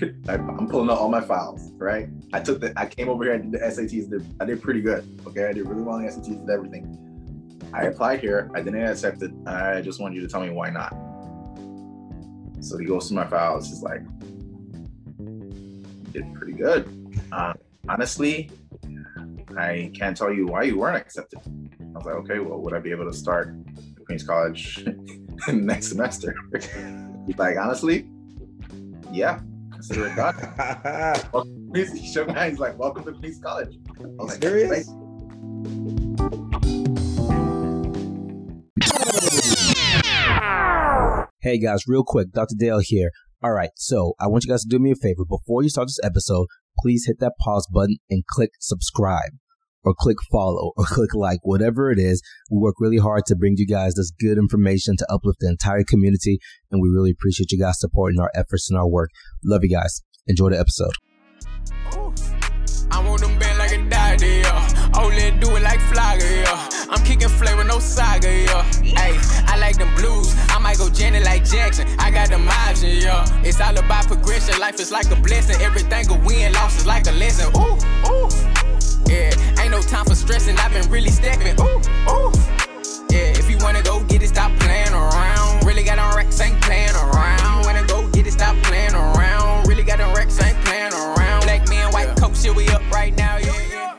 I, am pulling out all my files, right? I took the, I came over here and did the SATs. Did, I did pretty good. Okay, I did really well on the SATs and everything. I applied here. I didn't accept it. I just wanted you to tell me why not. So he goes to my files. He's like, did pretty good. Um, honestly, I can't tell you why you weren't accepted. I was like, okay, well, would I be able to start Queens College next semester? He's like, honestly, yeah, consider it done. he shook my hand. He's like, welcome to Queens College. I was like, serious? Hey guys, real quick, Dr. Dale here. All right, so I want you guys to do me a favor. Before you start this episode, please hit that pause button and click subscribe or click follow or click like, whatever it is. We work really hard to bring you guys this good information to uplift the entire community. And we really appreciate you guys supporting our efforts and our work. Love you guys. Enjoy the episode. I want them band like a daddy, yeah. Oh, Only do it like Flagger, yeah. I'm kicking flavor, no saga, yeah. Hey, I like them blues. I might go Janet like Jackson. I got them options, yeah. It's all about progression. Life is like a blessing. Everything a win, loss is like a lesson. Ooh, ooh. Yeah, ain't no time for stressing. I've been really stepping. Ooh, ooh. Yeah, if you wanna go get it, stop playing around. Really got on racks, ain't playing around. Wanna go get it, stop playing around. Really got on racks, ain't playing around. Black man, white coat, shit, we up right now, yeah, yeah.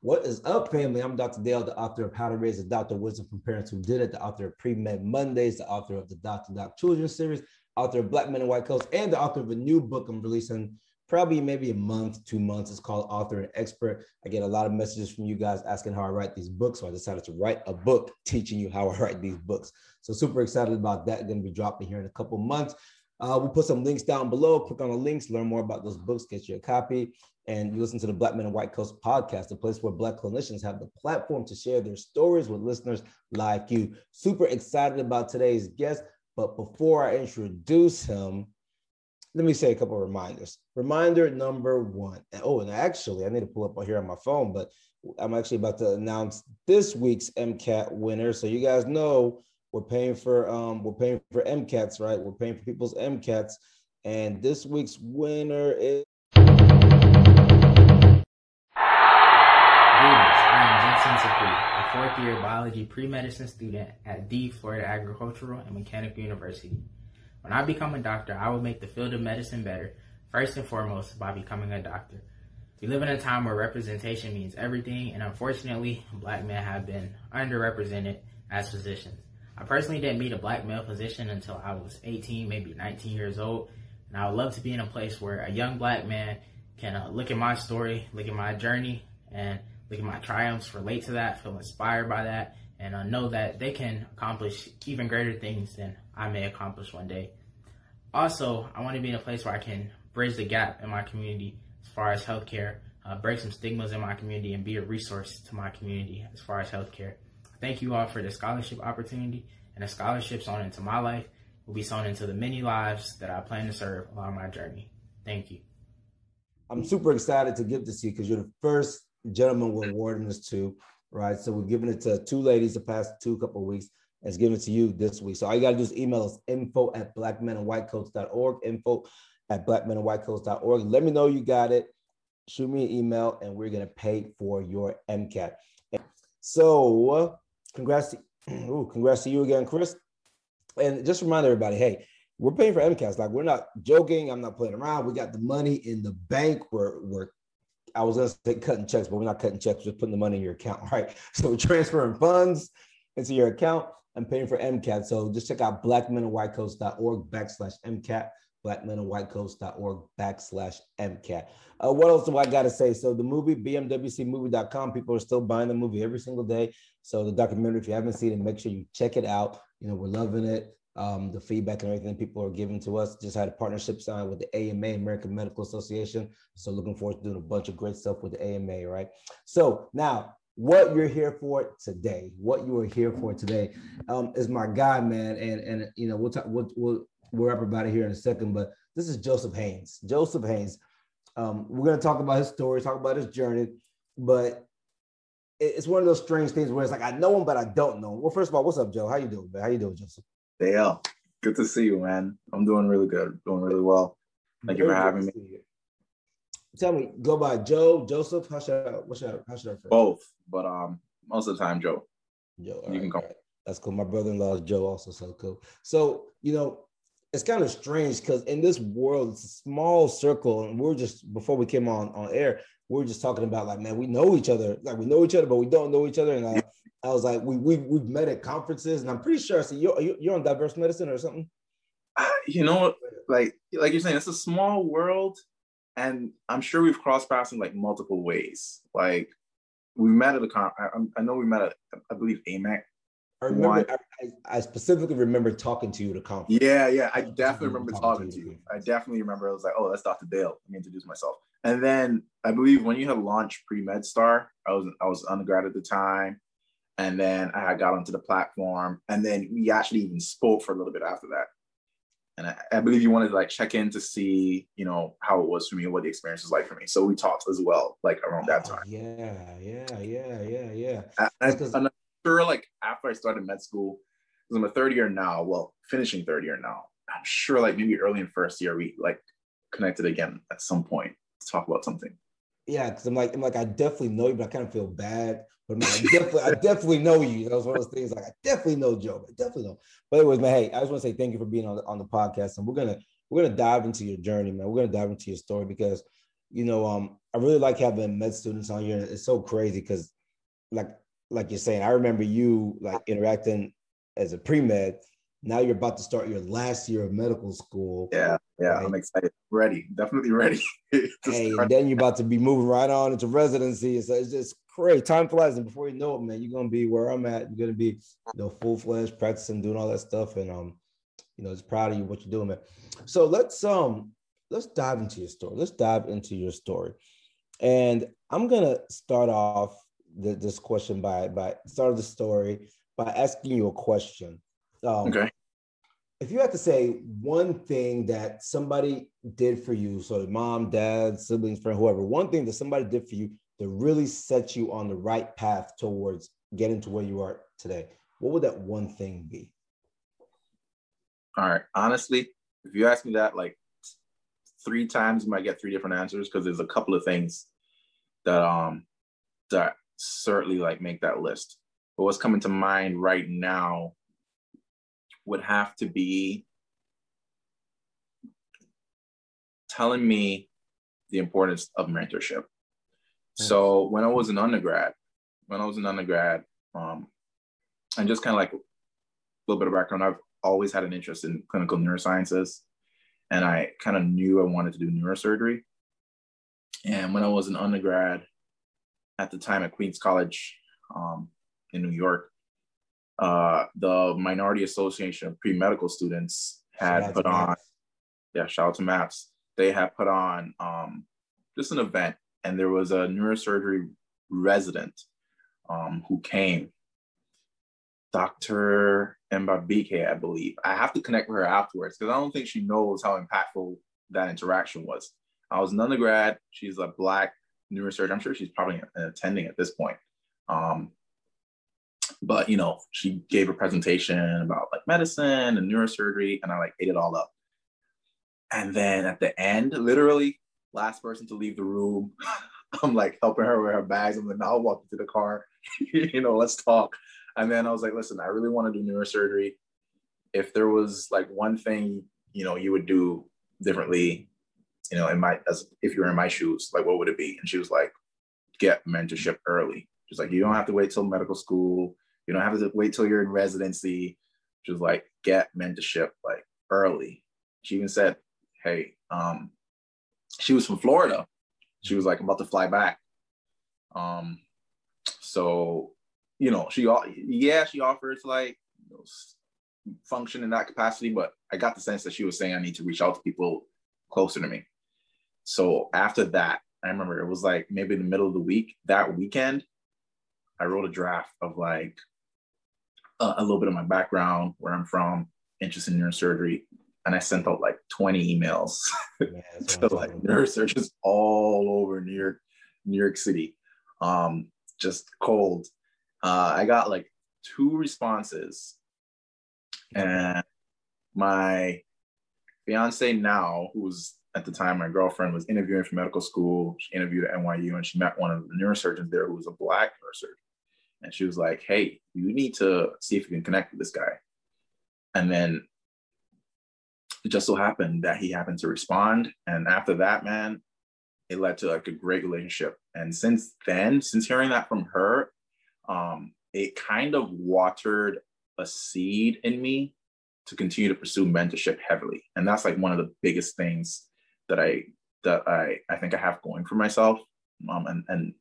What is up, family? I'm Dr. Dale, the author of How to Raise a Doctor Wisdom from Parents Who Did It, the author of Pre-Med Mondays, the author of the Dr. Doc Children series, author of Black Men in White Coats, and the author of a new book I'm releasing probably maybe a month, two months. It's called Author and Expert. I get a lot of messages from you guys asking how I write these books. So I decided to write a book teaching you how I write these books. So super excited about that. Going to be dropping here in a couple months. Uh, we'll put some links down below. Click on the links, learn more about those books, get you a copy. And you listen to the Black Men and White Coats podcast, a place where Black clinicians have the platform to share their stories with listeners like you. Super excited about today's guest. But before I introduce him, let me say a couple of reminders. Reminder number one. Oh, and actually, I need to pull up here on my phone, but I'm actually about to announce this week's MCAT winner. So you guys know we're paying for um we're paying for MCATs, right? We're paying for people's MCATs, and this week's winner is. a fourth year biology pre medicine student at the Florida Agricultural and Mechanical University. When I become a doctor, I will make the field of medicine better, first and foremost by becoming a doctor. We live in a time where representation means everything, and unfortunately, black men have been underrepresented as physicians. I personally didn't meet a black male physician until I was 18, maybe 19 years old, and I would love to be in a place where a young black man can uh, look at my story, look at my journey, and look at my triumphs, relate to that, feel inspired by that, and uh, know that they can accomplish even greater things than I may accomplish one day. Also, I want to be in a place where I can bridge the gap in my community as far as healthcare, uh, break some stigmas in my community, and be a resource to my community as far as healthcare. Thank you all for the scholarship opportunity, and the scholarship sown into my life will be sown into the many lives that I plan to serve along my journey. Thank you. I'm super excited to give this to you because you're the first gentleman we're awarding this to, right? So we're giving it to two ladies the past two couple of weeks is given to you this week. So all you got to do is email us info at blackmenandwhitecoats.org, info at blackmenandwhitecoats.org. Let me know you got it. Shoot me an email and we're going to pay for your MCAT. So congrats to, ooh, congrats to you again, Chris. And just remind everybody, hey, we're paying for MCATs. Like we're not joking. I'm not playing around. We got the money in the bank. We're, we're I was gonna say cutting checks, but we're not cutting checks. We're just putting the money in your account, right? So we're transferring funds into your account I'm paying for MCAT. So just check out blackmenandwhitecoats.org backslash MCAT, blackmenandwhitecoats.org backslash MCAT. Uh, what else do I got to say? So the movie, bmwcmovie.com, people are still buying the movie every single day. So the documentary, if you haven't seen it, make sure you check it out. You know, we're loving it. Um, the feedback and everything people are giving to us. Just had a partnership signed with the AMA, American Medical Association. So looking forward to doing a bunch of great stuff with the AMA, right? So now what you're here for today. What you are here for today um, is my guy, man. And and you know we'll talk. We'll we'll, we'll wrap about it here in a second. But this is Joseph Haynes. Joseph Haynes. Um, we're gonna talk about his story, talk about his journey, but it's one of those strange things where it's like I know him, but I don't know him. Well, first of all, what's up, Joe? How you doing, man? How you doing, Joseph? Dale, good to see you, man. I'm doing really good, doing really well. Thank you for having me. Tell me, go by Joe, Joseph. How should I? What should I? How should I? Both, but um, most of the time, Joe. Joe. you right, can call. Right. That's cool. My brother-in-law is Joe, also so cool. So you know, it's kind of strange because in this world, it's a small circle, and we're just before we came on on air, we are just talking about like, man, we know each other, like we know each other, but we don't know each other. And I, I was like, we we we've met at conferences, and I'm pretty sure. I so you're you're on diverse medicine or something. Uh, you know, like like you're saying, it's a small world, and I'm sure we've crossed paths in like multiple ways. Like we met at a con. I, I know we met at I believe AMEC I remember. I, I, specifically remember talking to you at a conference. Yeah, yeah, I definitely remember talking, to you. I definitely remember. I was like, "Oh, that's Dr. Dale." Let me introduce myself. And then I believe when you had launched Pre Med Star, I was I was undergrad at the time, and then I got onto the platform, and then we actually even spoke for a little bit after that. And I, I believe you wanted to like check in to see, you know, how it was for me what the experience was like for me. So we talked as well, like around that time. Yeah, yeah, yeah, yeah, yeah. I'm sure like after I started med school, because I'm a third year now, well, finishing third year now, I'm sure like maybe early in first year we like connected again at some point to talk about something. Yeah, because I'm like, I'm like, I definitely know you, but I kind of feel bad. But man, I definitely, I definitely know you. That was one of those things. Like, I definitely know Joe. I definitely know. But anyways, man, hey, I just want to say thank you for being on the, on the podcast, and we're gonna we're gonna dive into your journey, man. We're gonna dive into your story because, you know, um, I really like having med students on here. It's so crazy because, like, like you're saying, I remember you like interacting as a pre med. Now you're about to start your last year of medical school. Yeah, yeah, right? I'm excited. Ready, definitely ready. hey, and then you're about to be moving right on into residency. So it's just great. Time flies, and before you know it, man, you're gonna be where I'm at. You're gonna be, you know, full fledged practicing, doing all that stuff, and um, you know, just proud of you what you're doing, man. So let's um, let's dive into your story. Let's dive into your story, and I'm gonna start off the, this question by by start of the story by asking you a question. Um, okay. If you had to say one thing that somebody did for you, so the mom, dad, siblings, friend, whoever, one thing that somebody did for you that really set you on the right path towards getting to where you are today, what would that one thing be? All right. Honestly, if you ask me that like three times, you might get three different answers because there's a couple of things that um that certainly like make that list. But what's coming to mind right now would have to be telling me the importance of mentorship. So when I was an undergrad, when I was an undergrad, um, and just kind of like a little bit of background, I've always had an interest in clinical neurosciences, and I kind of knew I wanted to do neurosurgery. And when I was an undergrad, at the time at Queens College um, in New York, uh, the Minority Association of Pre-Medical Students had put on, yeah, shout out to MAPS. They had put on um, just an event, and there was a neurosurgery resident um, who came, Dr. Mbabuike, I believe. I have to connect with her afterwards because I don't think she knows how impactful that interaction was. I was an undergrad. She's a black neurosurgeon. I'm sure she's probably attending at this point. Um, but you know, she gave a presentation about like medicine and neurosurgery, and I like ate it all up. And then at the end, literally, last person to leave the room, I'm like helping her with her bags. I'm like, I'll walk into the car, you know, let's talk. And then I was like, listen, I really want to do neurosurgery. If there was like one thing, you know, you would do differently, you know, in my as if you were in my shoes, like what would it be? And she was like, get mentorship early. She's like, you don't have to wait till medical school. You don't have to wait till you're in residency. Was like, get mentorship like early. She even said, hey, um, she was from Florida. She was like I'm about to fly back. Um, so you know, she yeah, she offers like you know, function in that capacity, but I got the sense that she was saying I need to reach out to people closer to me. So after that, I remember it was like maybe in the middle of the week, that weekend, I wrote a draft of like a, a little bit of my background, where I'm from, interest in neurosurgery. And I sent out like 20 emails yeah, to like neurosurgeons all over New York, New York City. Um, just cold. Uh, I got like two responses. And my fiance now, who's at the time, my girlfriend was interviewing for medical school. She interviewed at NYU and she met one of the neurosurgeons there who was a black neurosurgeon. And she was like, hey, you need to see if you can connect with this guy. And then it just so happened that he happened to respond. And after that, man, it led to like a great relationship. And since then, since hearing that from her, um, it kind of watered a seed in me to continue to pursue mentorship heavily. And that's like one of the biggest things that I that I I think I have going for myself. Um, and and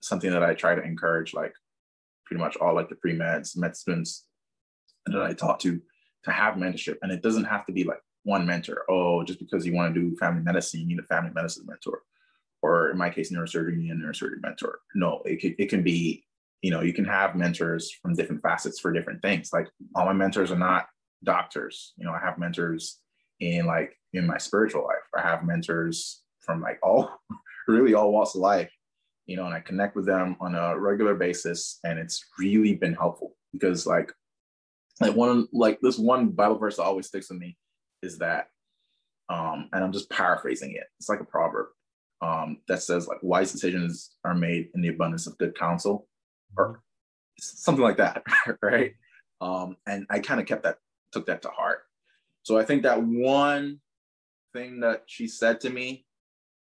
something that I try to encourage like pretty much all like the pre-meds, med students that I talk to to have mentorship. And it doesn't have to be like one mentor. Oh, just because you want to do family medicine, you need a family medicine mentor. Or in my case, neurosurgery, you need a neurosurgery mentor. No, it can, it can be, you know, you can have mentors from different facets for different things. Like all my mentors are not doctors. You know, I have mentors in like in my spiritual life. I have mentors from like all really all walks of life, you know, and I connect with them on a regular basis. And it's really been helpful because like like one like this one Bible verse that always sticks with me is that um, and I'm just paraphrasing it. It's like a proverb um, that says like wise decisions are made in the abundance of good counsel, or something like that, right? Um, and I kind of kept that, took that to heart. So I think that one thing that she said to me,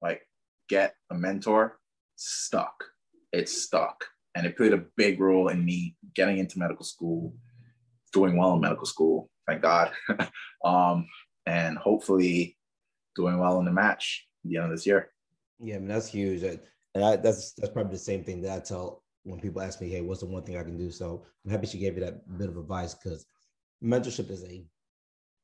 like get a mentor, stuck. It stuck, and it played a big role in me getting into medical school, doing well in medical school. Thank God. um, and hopefully doing well in the match at the end of this year. Yeah, I mean that's huge, and I, that's that's probably the same thing that I tell when people ask me, "Hey, what's the one thing I can do?" So I'm happy she gave you that bit of advice because mentorship is a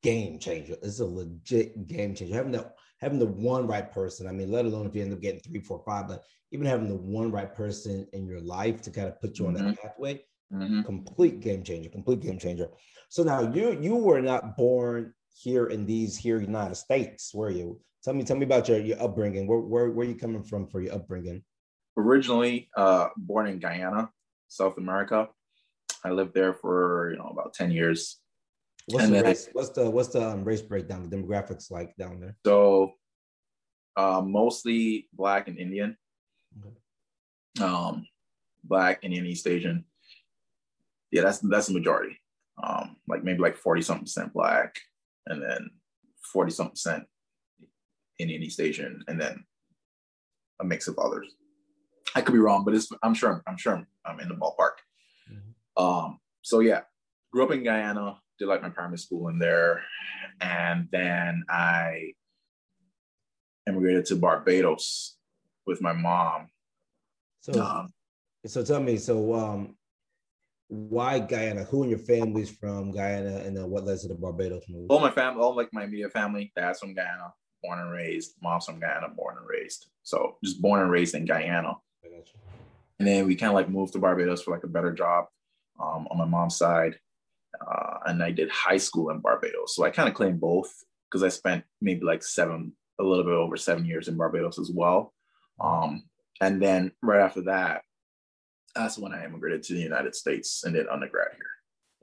game changer. It's a legit game changer. Having the having the one right person. I mean, let alone if you end up getting three, four, five, but even having the one right person in your life to kind of put you mm-hmm. on that mm-hmm. pathway, mm-hmm. complete game changer. Complete game changer. So now you you were not born here in these here United States, were you? Tell me, tell me about your, your upbringing. Where, where, where are you coming from for your upbringing? Originally uh, born in Guyana, South America. I lived there for you know about 10 years. What's and the race, what's the what's the um, race breakdown, the demographics like down there? So uh, mostly black and Indian. Okay. Um, black, Indian, East Asian. Yeah, that's that's the majority. Um, like maybe like 40 something percent black, and then 40 something percent Indian East Asian, and then a mix of others. I could be wrong, but it's I'm sure I'm, sure I'm, I'm in the ballpark. Mm-hmm. Um, so yeah, grew up in Guyana, did like my primary school in there, and then I immigrated to Barbados with my mom. So, um, so tell me, so um, why Guyana? Who in your family's from Guyana, and then what led to the Barbados move? All my family, all like my immediate family, dad's from Guyana, born and raised. Mom's from Guyana, born and raised. So just born and raised in Guyana. And then we kind of like moved to Barbados for like a better job um, on my mom's side. Uh, and I did high school in Barbados. So I kind of claim both because I spent maybe like seven, a little bit over seven years in Barbados as well. Um, and then right after that, that's when I immigrated to the United States and did undergrad here.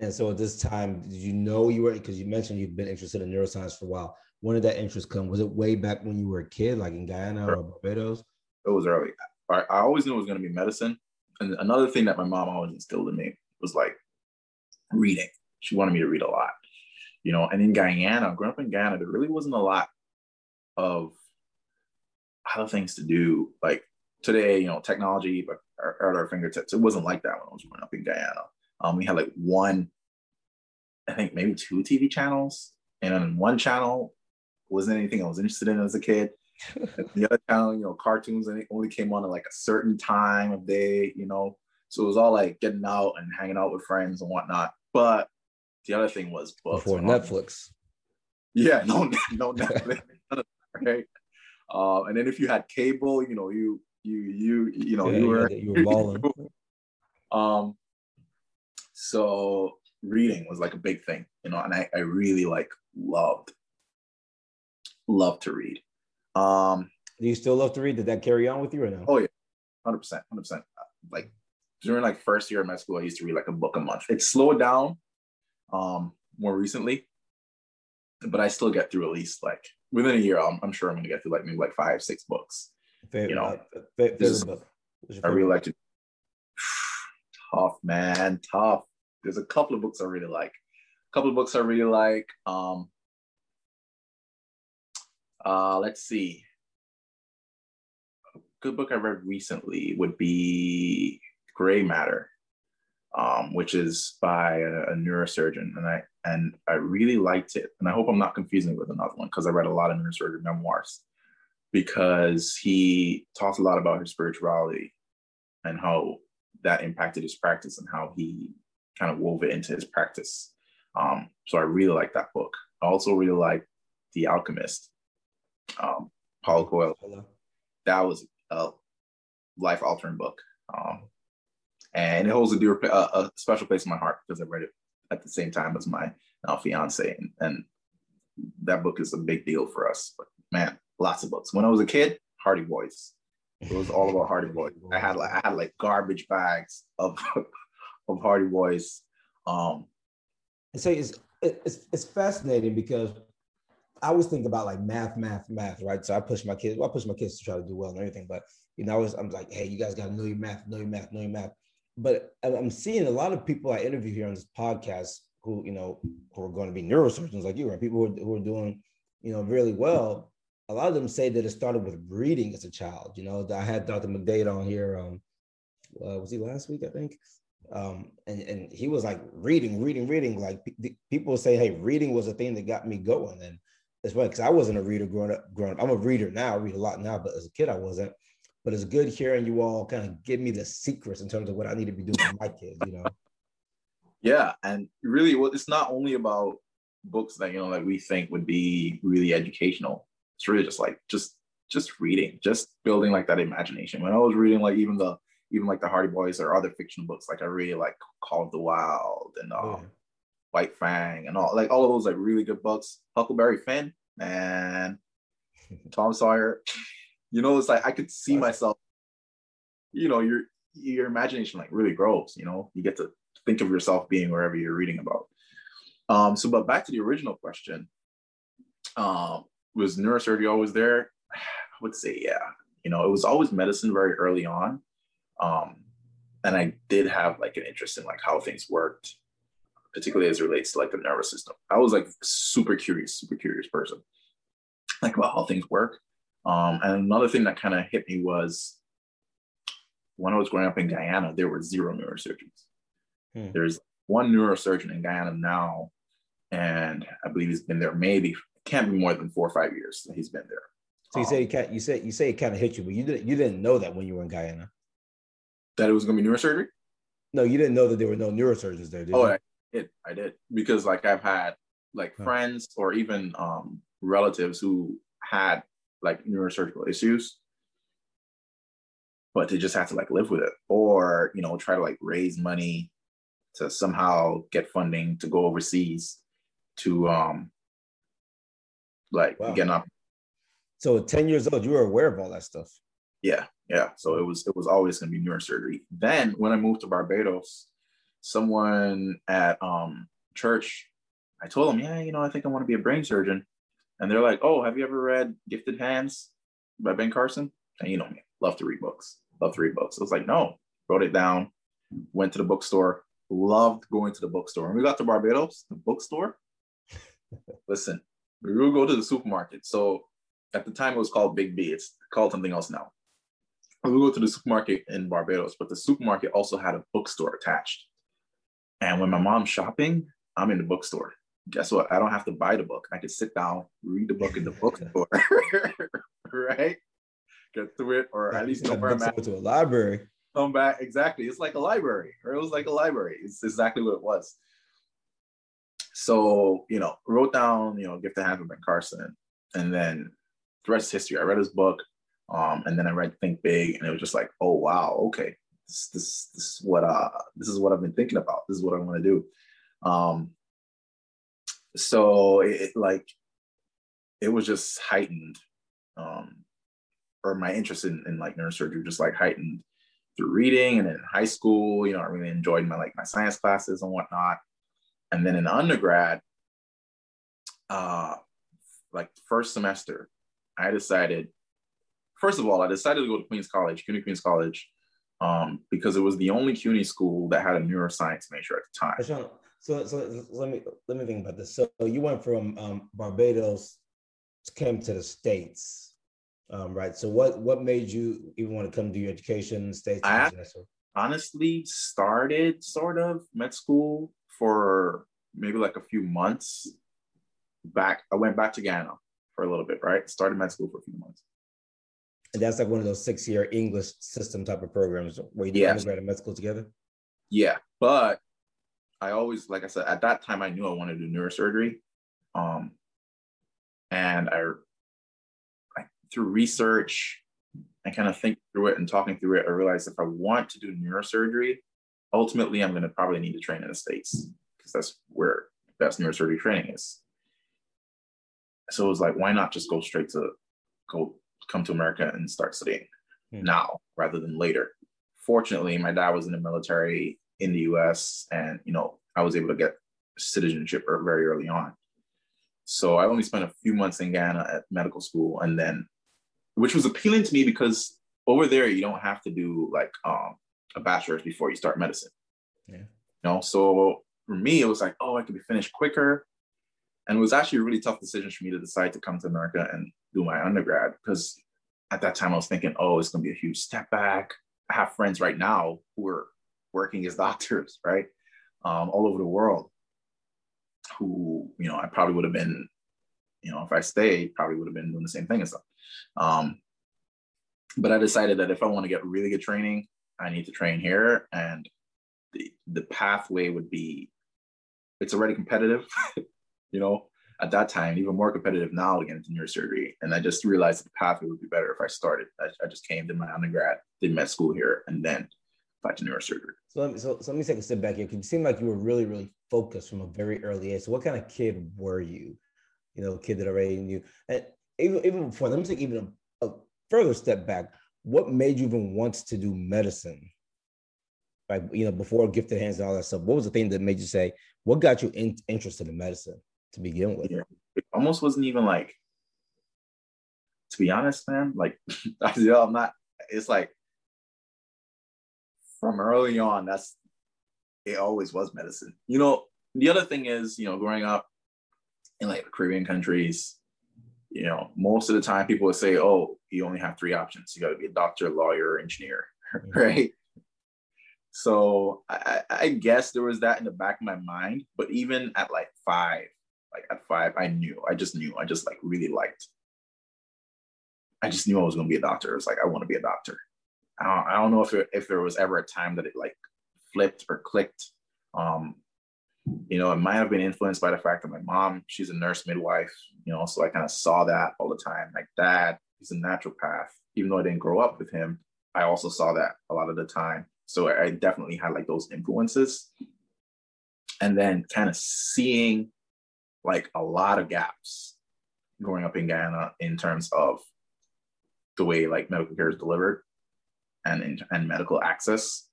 And so at this time, did you know you were because you mentioned you've been interested in neuroscience for a while. When did that interest come? Was it way back when you were a kid, like in Guyana or Barbados? It was early. I, I always knew it was going to be medicine. And another thing that my mom always instilled in me was like reading. She wanted me to read a lot, you know. And in Guyana, growing up in Guyana, there really wasn't a lot of other things to do. Like today, you know, technology but at our fingertips. It wasn't like that when I was growing up in Guyana. Um, we had like one, I think maybe two TV channels, and on one channel wasn't anything I was interested in as a kid. the other channel, you know, cartoons and it only came on at like a certain time of day, you know. So it was all like getting out and hanging out with friends and whatnot. But the other thing was books. Before Netflix. Yeah, no, no Netflix. right. Uh, and then if you had cable, you know, you you you you know yeah, you were you were balling. um, so reading was like a big thing, you know, and I I really like loved loved to read. Um, do you still love to read? Did that carry on with you or no? Oh yeah, hundred percent, hundred percent. Like during like first year of med school, I used to read like a book a month. It slowed down um more recently, but I still get through at least like within a year, I'm, I'm sure I'm gonna get through like maybe like five, six books. Favorite, You know, uh, fa- favorite is- book. What's I really like to. Tough man, tough. There's a couple of books I really like. A couple of books I really like. Um, uh, let's see. A good book I read recently would be Gray Matter, um, which is by a, a neurosurgeon, and I and I really liked it. And I hope I'm not confusing it with another one because I read a lot of neurosurgeon memoirs because he talks a lot about his spirituality and how that impacted his practice and how he kind of wove it into his practice. Um, so I really like that book. I also really like The Alchemist, um, Paulo Coelho. Hello. That was a life altering book. Um, and it holds a, dear, a, a special place in my heart because I read it at the same time as my now fiance. And, and that book is a big deal for us. But man, lots of books. When I was a kid, Hardy Boys. It was all about Hardy Boys. I had like I had like garbage bags of of Hardy Boys. Um, it's it's it's fascinating because I always think about like math, math, math, right? So I push my kids. Well, I push my kids to try to do well and everything, but you know, I was I'm like, hey, you guys got to know your math, know your math, know your math. But I'm- seeing a lot of people I interview here on this podcast who you know who are going to be neurosurgeons like you, right? People who are, who are doing you know really well. A lot of them say that it started with reading as a child. You know, I had Dr. McDade on here. Um, uh, was he last week? I think um, and and he was like reading, reading, reading. Like pe- people say, hey, reading was the thing that got me going. And it's funny because I wasn't a reader growing up. Growing up, I'm a reader now. I read a lot now, but as a kid, I wasn't. But it's good hearing you all kind of give me the secrets in terms of what I need to be doing for my kids. You know, yeah, and really, well, it's not only about books that you know like we think would be really educational. It's really just like just just reading, just building like that imagination. When I was reading like even the even like the Hardy Boys or other fictional books, like I really like Call of the Wild and um, Yeah. White Fang and all like all of those like really good books. Huckleberry Finn and Tom Sawyer. You know, it's like I could see myself. You know, your your imagination like really grows. You know, you get to think of yourself being wherever you're reading about. Um. So, but back to the original question. Um, was neurosurgery always there? I would say yeah. You know, it was always medicine very early on. Um, and I did have like an interest in like how things worked particularly as it relates to like the nervous system. I was like super curious, super curious person, like about how things work. Um, and another thing that kind of hit me was when I was growing up in Guyana, there were zero neurosurgeons. Hmm. There's one neurosurgeon in Guyana now, and I believe he's been there maybe can't be more than four or five years that he's been there. so you Um, say you can't. You say you say it kind of hit you, but you didn't. You didn't know that when you were in Guyana. that it was going to be neurosurgery. No, you didn't know that there were no neurosurgeons there. Did Oh, you? I did. I did because like I've had like Huh. friends or even um, relatives who had like neurosurgical issues, but they just have to like live with it or you know try to like raise money to somehow get funding to go overseas to um like Wow. get up. So at ten years old, you were aware of all that stuff. Yeah, yeah. So it was it was always going to be neurosurgery. Then when I moved to Barbados, someone at um church, I told them, yeah, you know, I think I want to be a brain surgeon, and they're like, oh, have you ever read Gifted Hands by Ben Carson? And you know me, love to read books, love to read books. I was like, no, wrote it down, went to the bookstore, loved going to the bookstore. When we got to Barbados, the bookstore. listen, we will go to the supermarket. So at the time it was called Big B. It's called something else now. We would go to the supermarket in Barbados, but the supermarket also had a bookstore attached. And when my mom's shopping, I'm in the bookstore. Guess what? I don't have to buy the book. I can sit down, read the book in the bookstore, right? Get through it, or at least know where I'm at. to a library. Come back. Exactly. It's like a library, or it was like a library. It's exactly what it was. So, you know, wrote down, you know, Gifted Hands with Ben Carson. And then the rest is history. I read his book. Um, and then I read Think Big, and it was just like, oh wow, okay. This this this is what uh this is what I've been thinking about. This is what I want to do. Um so it, like it was just heightened. Um or my interest in, in like neurosurgery just like heightened through reading and in high school, you know, I really enjoyed my like my science classes and whatnot. And then in undergrad, uh, like first semester, I decided. First of all, I decided to go to Queens College, CUNY Queens College, um, because it was the only CUNY school that had a neuroscience major at the time. So, so let me let me think about this. So you went from um, Barbados, came to the states, um, right? So what what made you even want to come do your education in the states? I honestly started sort of med school for maybe like a few months back. I went back to Guyana for a little bit, right? Started med school for a few months. And that's like one of those six year English system type of programs where you do yes. undergrad and med school together. Yeah, but I always, like I said, at that time, I knew I wanted to do neurosurgery. Um, and I, I, through research and kind of think through it and talking through it, I realized if I want to do neurosurgery, ultimately I'm going to probably need to train in the States because that's where best neurosurgery training is. So it was like, why not just go straight to go come to America and start studying hmm. now rather than later? Fortunately, my dad was in the military in the US and you know I was able to get citizenship very early on. So I only spent a few months in Guyana at medical school and then which was appealing to me because over there you don't have to do like um, a bachelor's before you start medicine. Yeah. You know, so for me it was like, oh, I could be finished quicker. And it was actually a really tough decision for me to decide to come to America and do my undergrad because at that time I was thinking, oh, it's gonna be a huge step back. I have friends right now who are working as doctors, right? Um, all over the world who, you know, I probably would have been, you know, if I stayed, probably would have been doing the same thing as them. Um, but I decided that if I want to get really good training, I need to train here. And the, the pathway would be, it's already competitive, you know, at that time, even more competitive now to get into neurosurgery. And I just realized the pathway would be better if I started. I, I just came to my undergrad, did med school here, and then to neurosurgery. So let me so, so let me take a step back here. Because you seem like you were really, really focused from a very early age. So what kind of kid were you? You know, kid that already knew. And even even before, let me take even a, a further step back. What made you even want to do medicine? Like you know, before gifted hands and all that stuff. What was the thing that made you say? What got you in, interested in medicine to begin with? Yeah. It almost wasn't even like. To be honest, man, like I'm not. It's like from early on, that's it always was medicine. You know, the other thing is, you know, growing up in like the Caribbean countries, you know, most of the time people would say, oh, you only have three options. You got to be a doctor, lawyer, or engineer, mm-hmm. right? So I, I guess there was that in the back of my mind. But even at like five, like at five, I knew, I just knew, I just like really liked. I just knew I was going to be a doctor. It was like, I want to be a doctor. I don't, I don't know if it, if there was ever a time that it like flipped or clicked. Um, you know, it might have been influenced by the fact that my mom, she's a nurse midwife, you know, so I kind of saw that all the time. Like dad, he's a naturopath. Even though I didn't grow up with him, I also saw that a lot of the time. So I definitely had like those influences. And then kind of seeing like a lot of gaps growing up in Guyana in terms of the way like medical care is delivered and and medical access.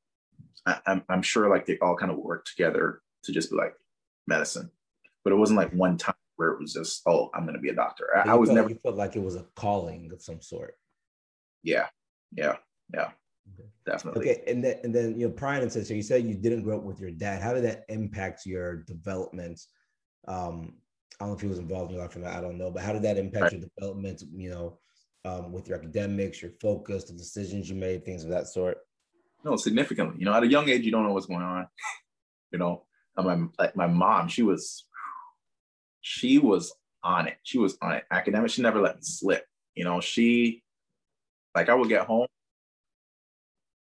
I, I'm I'm sure like they all kind of work together to just be like medicine, but it wasn't like one time where it was just oh I'm going to be a doctor. I, I was never. you felt like it was a calling of some sort. Yeah, yeah, yeah. Okay. Definitely. Okay, and then and then you know, Brian said so. You said you didn't grow up with your dad. How did that impact your development? Um, I don't know if he was involved in your life or not. I don't know, but how did that impact right. your development? You know, um, with your academics, your focus, the decisions you made, things of that sort? No, significantly. You know, at a young age, you don't know what's going on. you know, my like my mom, she was, she was on it. She was on it. Academic, she never let me slip. You know, she, like, I would get home,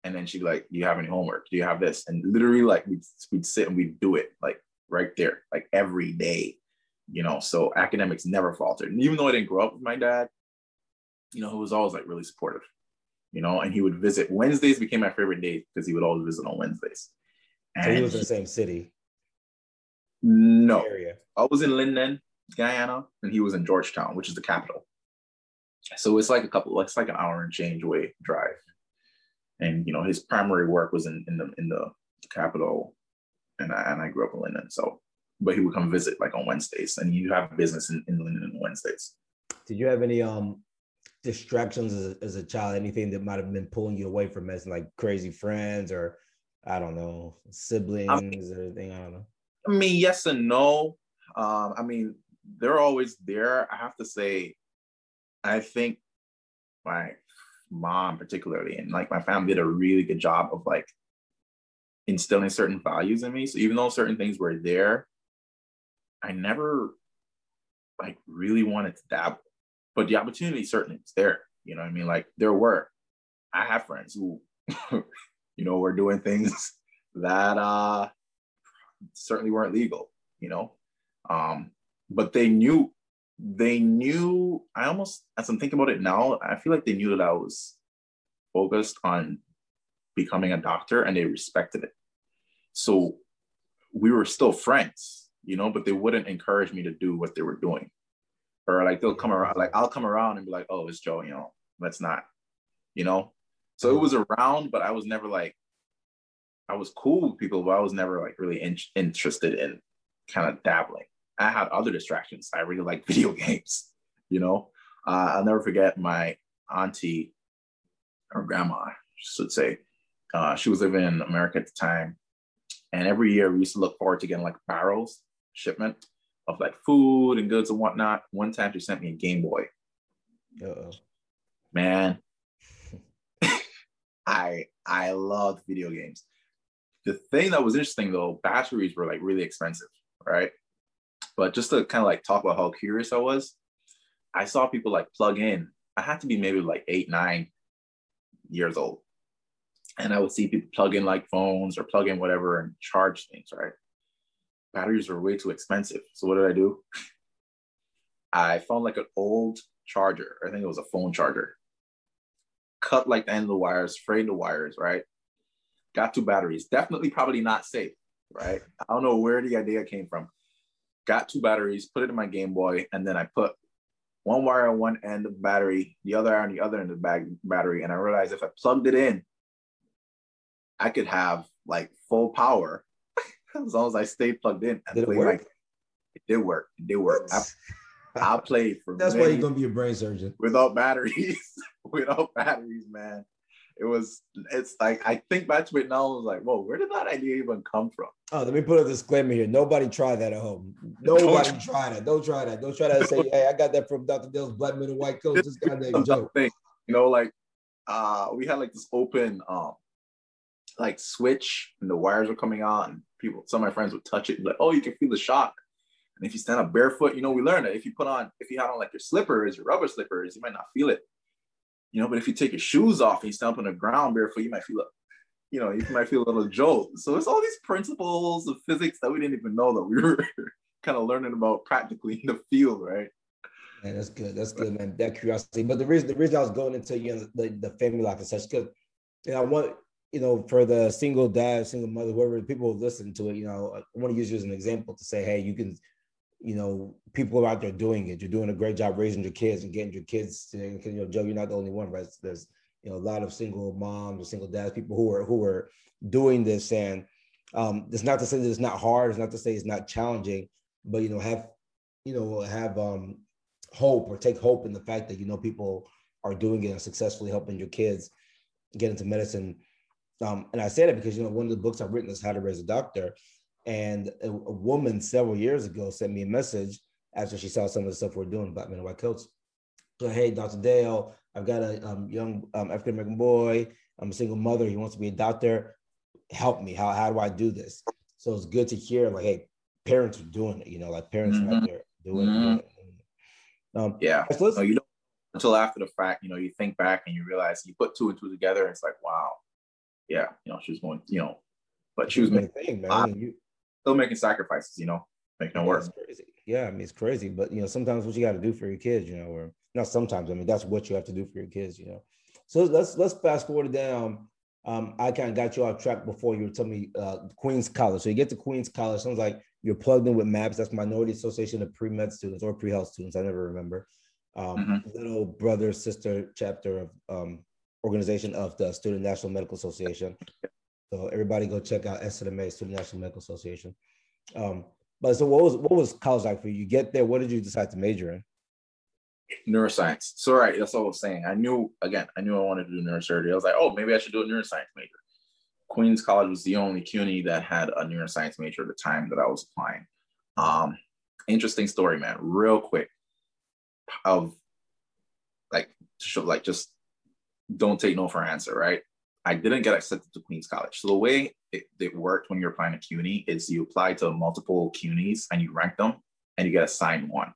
and then she'd be like, "Do you have any homework? Do you have this?" And literally, like, we'd, we'd sit and we'd do it, like, right there, like every day. You know, so academics never faltered. And even though I didn't grow up with my dad, you know, who was always like really supportive, you know, and he would visit. Wednesdays became my favorite day because he would always visit on Wednesdays. And so he was in the same city. No, area. I was in Linden, Guyana, and he was in Georgetown, which is the capital. So it's like a couple, it's like an hour and change away drive. And you know, his primary work was in, in the in the capital, and I, and I grew up in Linden. So, but he would come visit like on Wednesdays, and you have business in, in Linden on Wednesdays. did you have any um distractions as a, as a child? Anything that might have been pulling you away from medicine, like crazy friends or I don't know, siblings I or anything? I don't know. I mean, yes and no. Um, I mean, they're always there. I have to say, I think my mom particularly and like my family did a really good job of like instilling certain values in me. So even though certain things were there, I never like really wanted to dabble. But the opportunity certainly was there. You know I mean? Like there were. I have friends who, you know, were doing things that uh certainly weren't legal, you know. Um, but they knew they knew I almost as I'm thinking about it now, I feel like they knew that I was focused on becoming a doctor and they respected it. So we were still friends, you know, but they wouldn't encourage me to do what they were doing. Or like they'll come around, like I'll come around and be like, oh, it's Joe, you know, let's not, you know. So it was around, but I was never like, I was cool with people, but I was never like really in- interested in kind of dabbling. I had other distractions. I really like video games, you know. Uh, I'll never forget my auntie or grandma, should say. Uh, she was living in America at the time, and every year we used to look forward to getting like barrels shipment of like food and goods and whatnot. One time she sent me a Game Boy. Uh-oh. Man, I I loved video games. The thing that was interesting though, batteries were like really expensive, right? But just to kind of like talk about how curious I was, I saw people like plug in. I had to be maybe like eight, nine years old and I would see people plug in like phones or plug in whatever and charge things, right? Batteries were way too expensive. So what did I do? I found like an old charger. I think it was a phone charger. Cut like the end of the wires, frayed the wires, right? Got two batteries. Definitely probably not safe, right? I don't know where the idea came from. Got two batteries, put it in my Game Boy, and then I put one wire on one end of the battery, the other on the other end of the bag battery, and I realized if I plugged it in, I could have like full power as long as I stayed plugged in and Did it work? like it did work. It did work. I, I played for That's why you're gonna be a brain surgeon. without batteries. without batteries, man. It was it's like I think back to it now, I was like, whoa, where did that idea even come from? Oh, let me put a disclaimer here. Nobody try that at home. Nobody try that. Don't try that. Don't try that say, hey, I got that from Dr. Dale's black men and white coats. This goddamn joke. thing. You know, like uh we had like this open um like switch and the wires were coming on and people some of my friends would touch it and be like, oh, you can feel the shock. And if you stand up barefoot, you know, we learned that if you put on, if you had on like your slippers, your rubber slippers, you might not feel it. You know, but if you take your shoes off and you stand up on the ground barefoot, you might feel a You know, you might feel a little jolt. So it's all these principles of physics that we didn't even know that we were kind of learning about practically in the field, right? Man, that's good. That's good, man. That curiosity. But the reason the reason I was going into you know the, the family life and such, because and I want you know for the single dad, single mother, whoever people listen to it, you know, I want to use you as an example to say, hey, you can, you know, people are out there doing it. You're doing a great job raising your kids and getting your kids. To, you know, Joe, you're not the only one, right? There's you know a lot of single moms or single dads, people who are who are doing this, and um, it's not to say that it's not hard. It's not to say it's not challenging, but you know, have you know have um hope or take hope in the fact that you know people are doing it and successfully helping your kids get into medicine. Um, and I say that because you know one of the books I've written is How to Raise a Doctor, and a, a woman several years ago sent me a message after she saw some of the stuff we're doing, Black Men in White Coats. So hey, Dr. Dale, I've got a um, young um, African American boy. I'm a single mother. He wants to be a doctor. Help me. How how do I do this? So it's good to hear like, hey, parents are doing it. You know, like parents are out there doing Mhm. it. Um, Yeah. so No, you don't until after the fact, you know, you think back and you realize you put two and two together, and it's like, wow, yeah, you know, she was going, you know, but she was making, thing, man. You, still making sacrifices, you know, making it yeah, work. crazy. Yeah, I mean it's crazy, but you know sometimes what you got to do for your kids, you know, or not sometimes. I mean that's what you have to do for your kids, you know. So let's let's fast forward down. Um, I kind of got you off track before you were telling me uh, Queens College. So you get to Queens College. Sounds like you're plugged in with MAPS. That's Minority Association of Pre-Med Students or Pre-Health Students. I never remember. Um, Little brother sister chapter of um, organization of the Student National Medical Association. So everybody go check out SNMA, Student National Medical Association. Um, but so what was what was college like for you? You get there, what did you decide to major in? neuroscience. So right, that's all I was saying. I knew again, I knew I wanted to do neurosurgery. I was like, oh, maybe I should do a neuroscience major. Queens College was the only CUNY that had a neuroscience major at the time that I was applying. Um, interesting story, man. Real quick, of like to show, like just don't take no for an answer, right? I didn't get accepted to Queens College. So the way it, it worked when you're applying to CUNY is you apply to multiple CUNYs and you rank them and you get assigned one.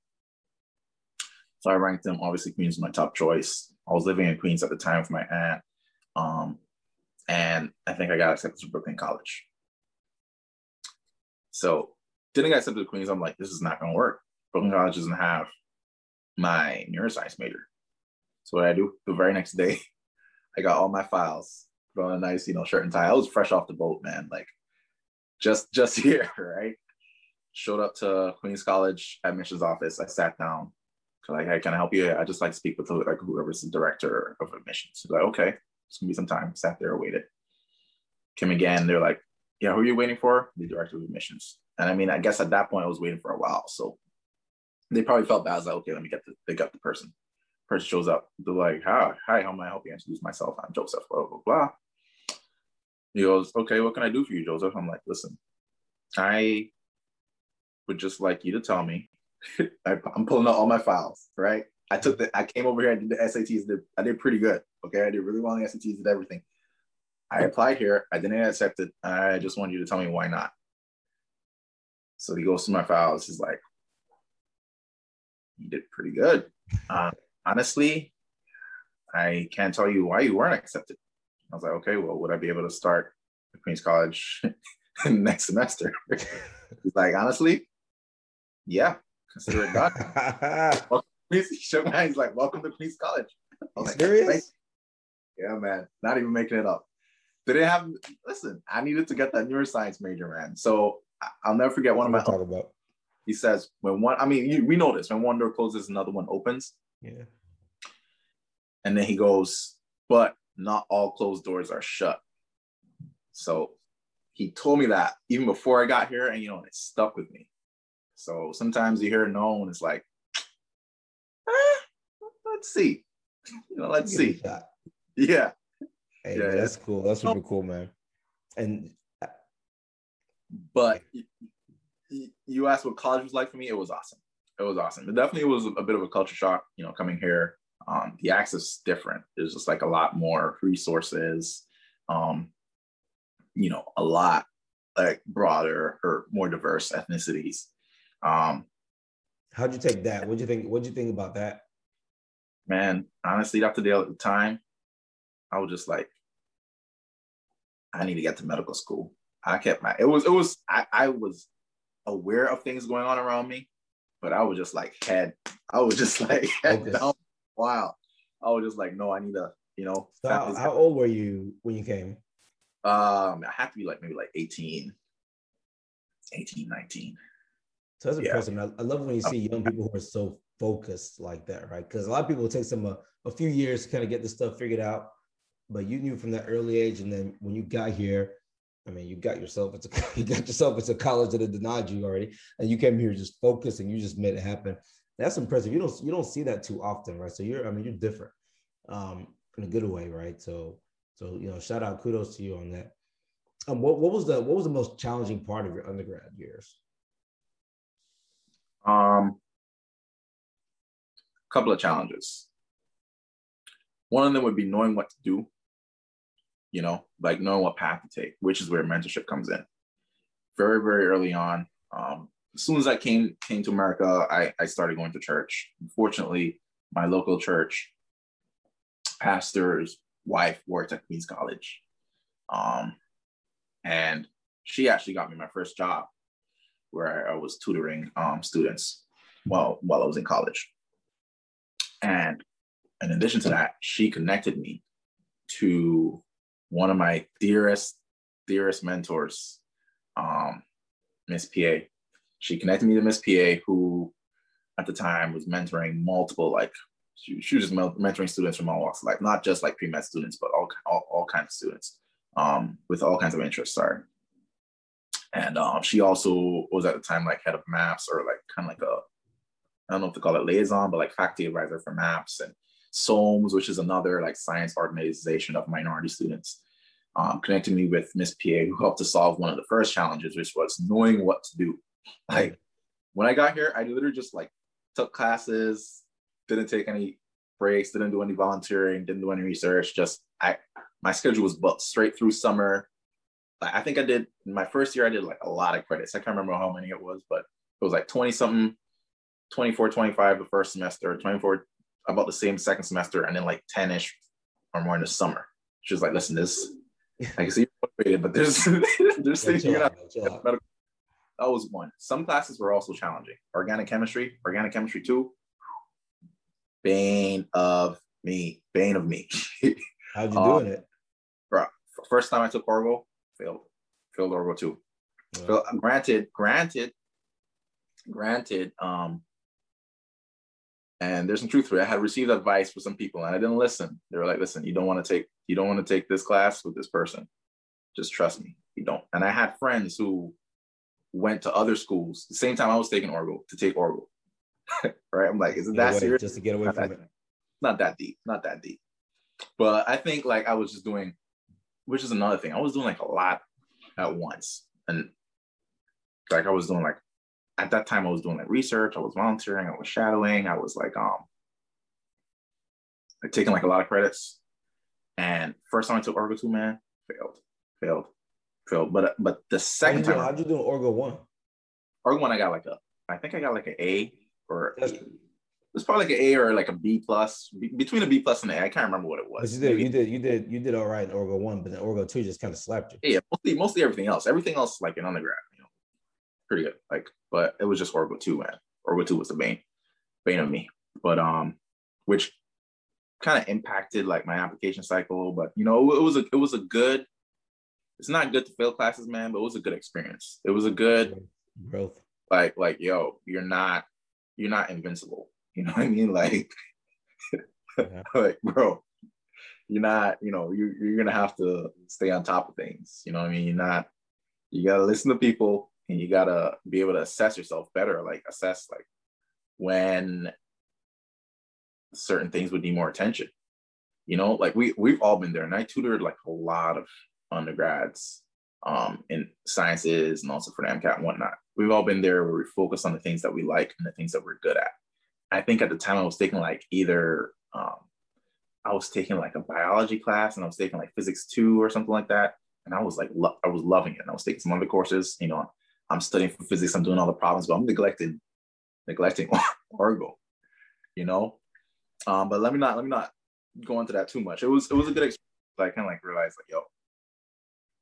So I ranked them. Obviously, Queens was my top choice. I was living in Queens at the time with my aunt. Um, and I think I got accepted to Brooklyn College. So didn't get accepted to Queens. I'm like, this is not going to work. Brooklyn College doesn't have my neuroscience major. So what I do the very next day, I got all my files, put on a nice, you know, shirt and tie. I was fresh off the boat, man. Like just just here, right? Showed up to Queens College admissions office. I sat down. Like, hey, can I help you? I just like speak with like whoever's the director of admissions. Like, okay, it's gonna be some time. Sat there, waited. Came again. They're like, yeah, who are you waiting for? The director of admissions. And I mean, I guess at that point I was waiting for a while. So they probably felt bad. I was like, okay, let me get the they got the person. Person shows up. They're like, hi, hi, how may I help you? Introduce myself. I'm Joseph. Blah blah blah. He goes, okay, what can I do for you, Joseph? I'm like, listen, I would just like you to tell me. I, am pulling out all my files, right? I took the, I came over here I did the SATs. Did, I did pretty good. Okay, I did really well in the SATs. Did everything. I applied here. I didn't get accepted. I just want you to tell me why not. So he goes through my files. He's like, you did pretty good. Uh, honestly, I can't tell you why you weren't accepted. I was like, okay, well, would I be able to start at Queens College next semester? He's like, honestly, yeah, consider it done. he shook my hand. He's like, welcome to Queens College. I was like, serious? Yeah, man. Not even making it up. Didn't have, listen, I needed to get that neuroscience major, man. So I'll never forget one of my talk about. He says when one, I mean, you, we know this when one door closes, another one opens. Yeah. And then he goes, but not all closed doors are shut. So he told me that even before I got here, and you know, it stuck with me. So sometimes you hear no, and it's like, eh, let's see, you know, let's see. Yeah. Hey, yeah, that's cool. That's super cool, man. And but you asked what college was like for me. It was awesome. It was awesome. It definitely was a bit of a culture shock, you know, coming here. Um, the access is different. There's just like a lot more resources, um, you know, a lot like broader or more diverse ethnicities. Um, How'd you take that? What'd you think? What'd you think about that? Man, honestly, Dr. Dale at the time, I was just like, I need to get to medical school. I kept my it was it was I, I was aware of things going on around me, but I was just like head I was just like head down. Wow. I was just like, no, I need to, you know. So how, how old were you when you came? Um, I have to be like maybe like 18, 18, 19. So that's impressive. Yeah. I, love when you see young people who are so focused like that, right? Because a lot of people take some a, a few years to kind of get this stuff figured out, but you knew from that early age, and then when you got here, I mean, you got yourself into you got yourself into college that had denied you already, and you came here just focused and you just made it happen. That's impressive. You don't you don't see that too often, right? So you're I mean you're different, um, in a good way, right? So so you know, shout out, kudos to you on that. Um, what what was the what was the most challenging part of your undergrad years? Um, a couple of challenges. One of them would be knowing what to do you know, like knowing what path to take, which is where mentorship comes in. Very, very early on. Um, as soon as I came came to America, I, I started going to church. Unfortunately, my local church pastor's wife worked at Queens College. Um, and she actually got me my first job where I was tutoring um, students while, while I was in college. And in addition to that, she connected me to one of my dearest, dearest mentors, um, Miss PA. She connected me to Miss PA, who at the time was mentoring multiple, like, she, she was just mentoring students from all walks of life, not just like pre-med students, but all, all, all kinds of students um, with all kinds of interests, sorry. And um, she also was at the time like head of MAPS or like kind of like a, I don't know if to call it liaison, but like faculty advisor for MAPS and SOMS, which is another like science organization of minority students. Um, connecting me with Miss PA, who helped to solve one of the first challenges, which was knowing what to do. Like when I got here, I literally just like took classes, didn't take any breaks, didn't do any volunteering, didn't do any research. Just I my schedule was booked straight through summer. I think I did my first year, I did like a lot of credits. I can't remember how many it was, but it was like 20 something, 24, 25 the first semester, 24 about the same second semester, and then like 10-ish or more in the summer. She was like, listen, this I can see you're motivated, but there's there's things you're not that was one. Some classes were also challenging. Organic chemistry, organic chemistry two, bane of me, bane of me. How'd you um, doing it? Bro, first time I took Orgo, failed. Failed Orgo. Yeah. So, granted, granted, granted, um, and there's some truth to it. I had received advice for some people and I didn't listen. They were like, listen, you don't want to take, you don't want to take this class with this person. Just trust me. You don't. And I had friends who went to other schools the same time I was taking Orgo to take Orgo. right? I'm like, isn't that away, serious? Just to get away not from that, it. Not that deep. Not that deep. But I think like I was just doing, which is another thing. I was doing like a lot at once. And like I was doing like at that time I was doing like research, I was volunteering, I was shadowing, I was like um like taking like a lot of credits. And first time I took Orgo 2, man, failed, failed, failed. But but the second how'd time how'd you do Orgo one? Orgo one I got like a I think I got like an A or a, it's probably like an A or like a B plus, between a B plus and an A. I can't remember what it was. But you did, Maybe. you did, you did, you did all right in Orgo one, but then Orgo two just kind of slapped you. Yeah, mostly, mostly everything else. Everything else like in undergrad, pretty good. Like, but it was just Orgo two, man. Orgo two was the bane, bane of me. But um, which kind of impacted like my application cycle. But you know, it was a it was a good. It's not good to fail classes, man, but it was a good experience. It was a good growth. Like like yo, you're not you're not invincible you know what I mean? Like, yeah. like, bro, you're not, you know, you're, you're gonna have to stay on top of things. You know what I mean? You're not, you gotta listen to people and you gotta be able to assess yourself better, like assess like when certain things would need more attention. You know, like we we've all been there, and I tutored like a lot of undergrads um, in sciences and also for the MCAT and whatnot. We've all been there where we focus on the things that we like and the things that we're good at. I think at the time I was taking like either um, I was taking like a biology class and I was taking like physics two or something like that, and I was like lo- I was loving it. And I was taking some other courses. You know, I'm studying for physics. I'm doing all the problems, but I'm neglecting neglecting Orgo. You know, um, but let me not let me not go into that too much. It was it was a good experience. I kind of like realized like yo,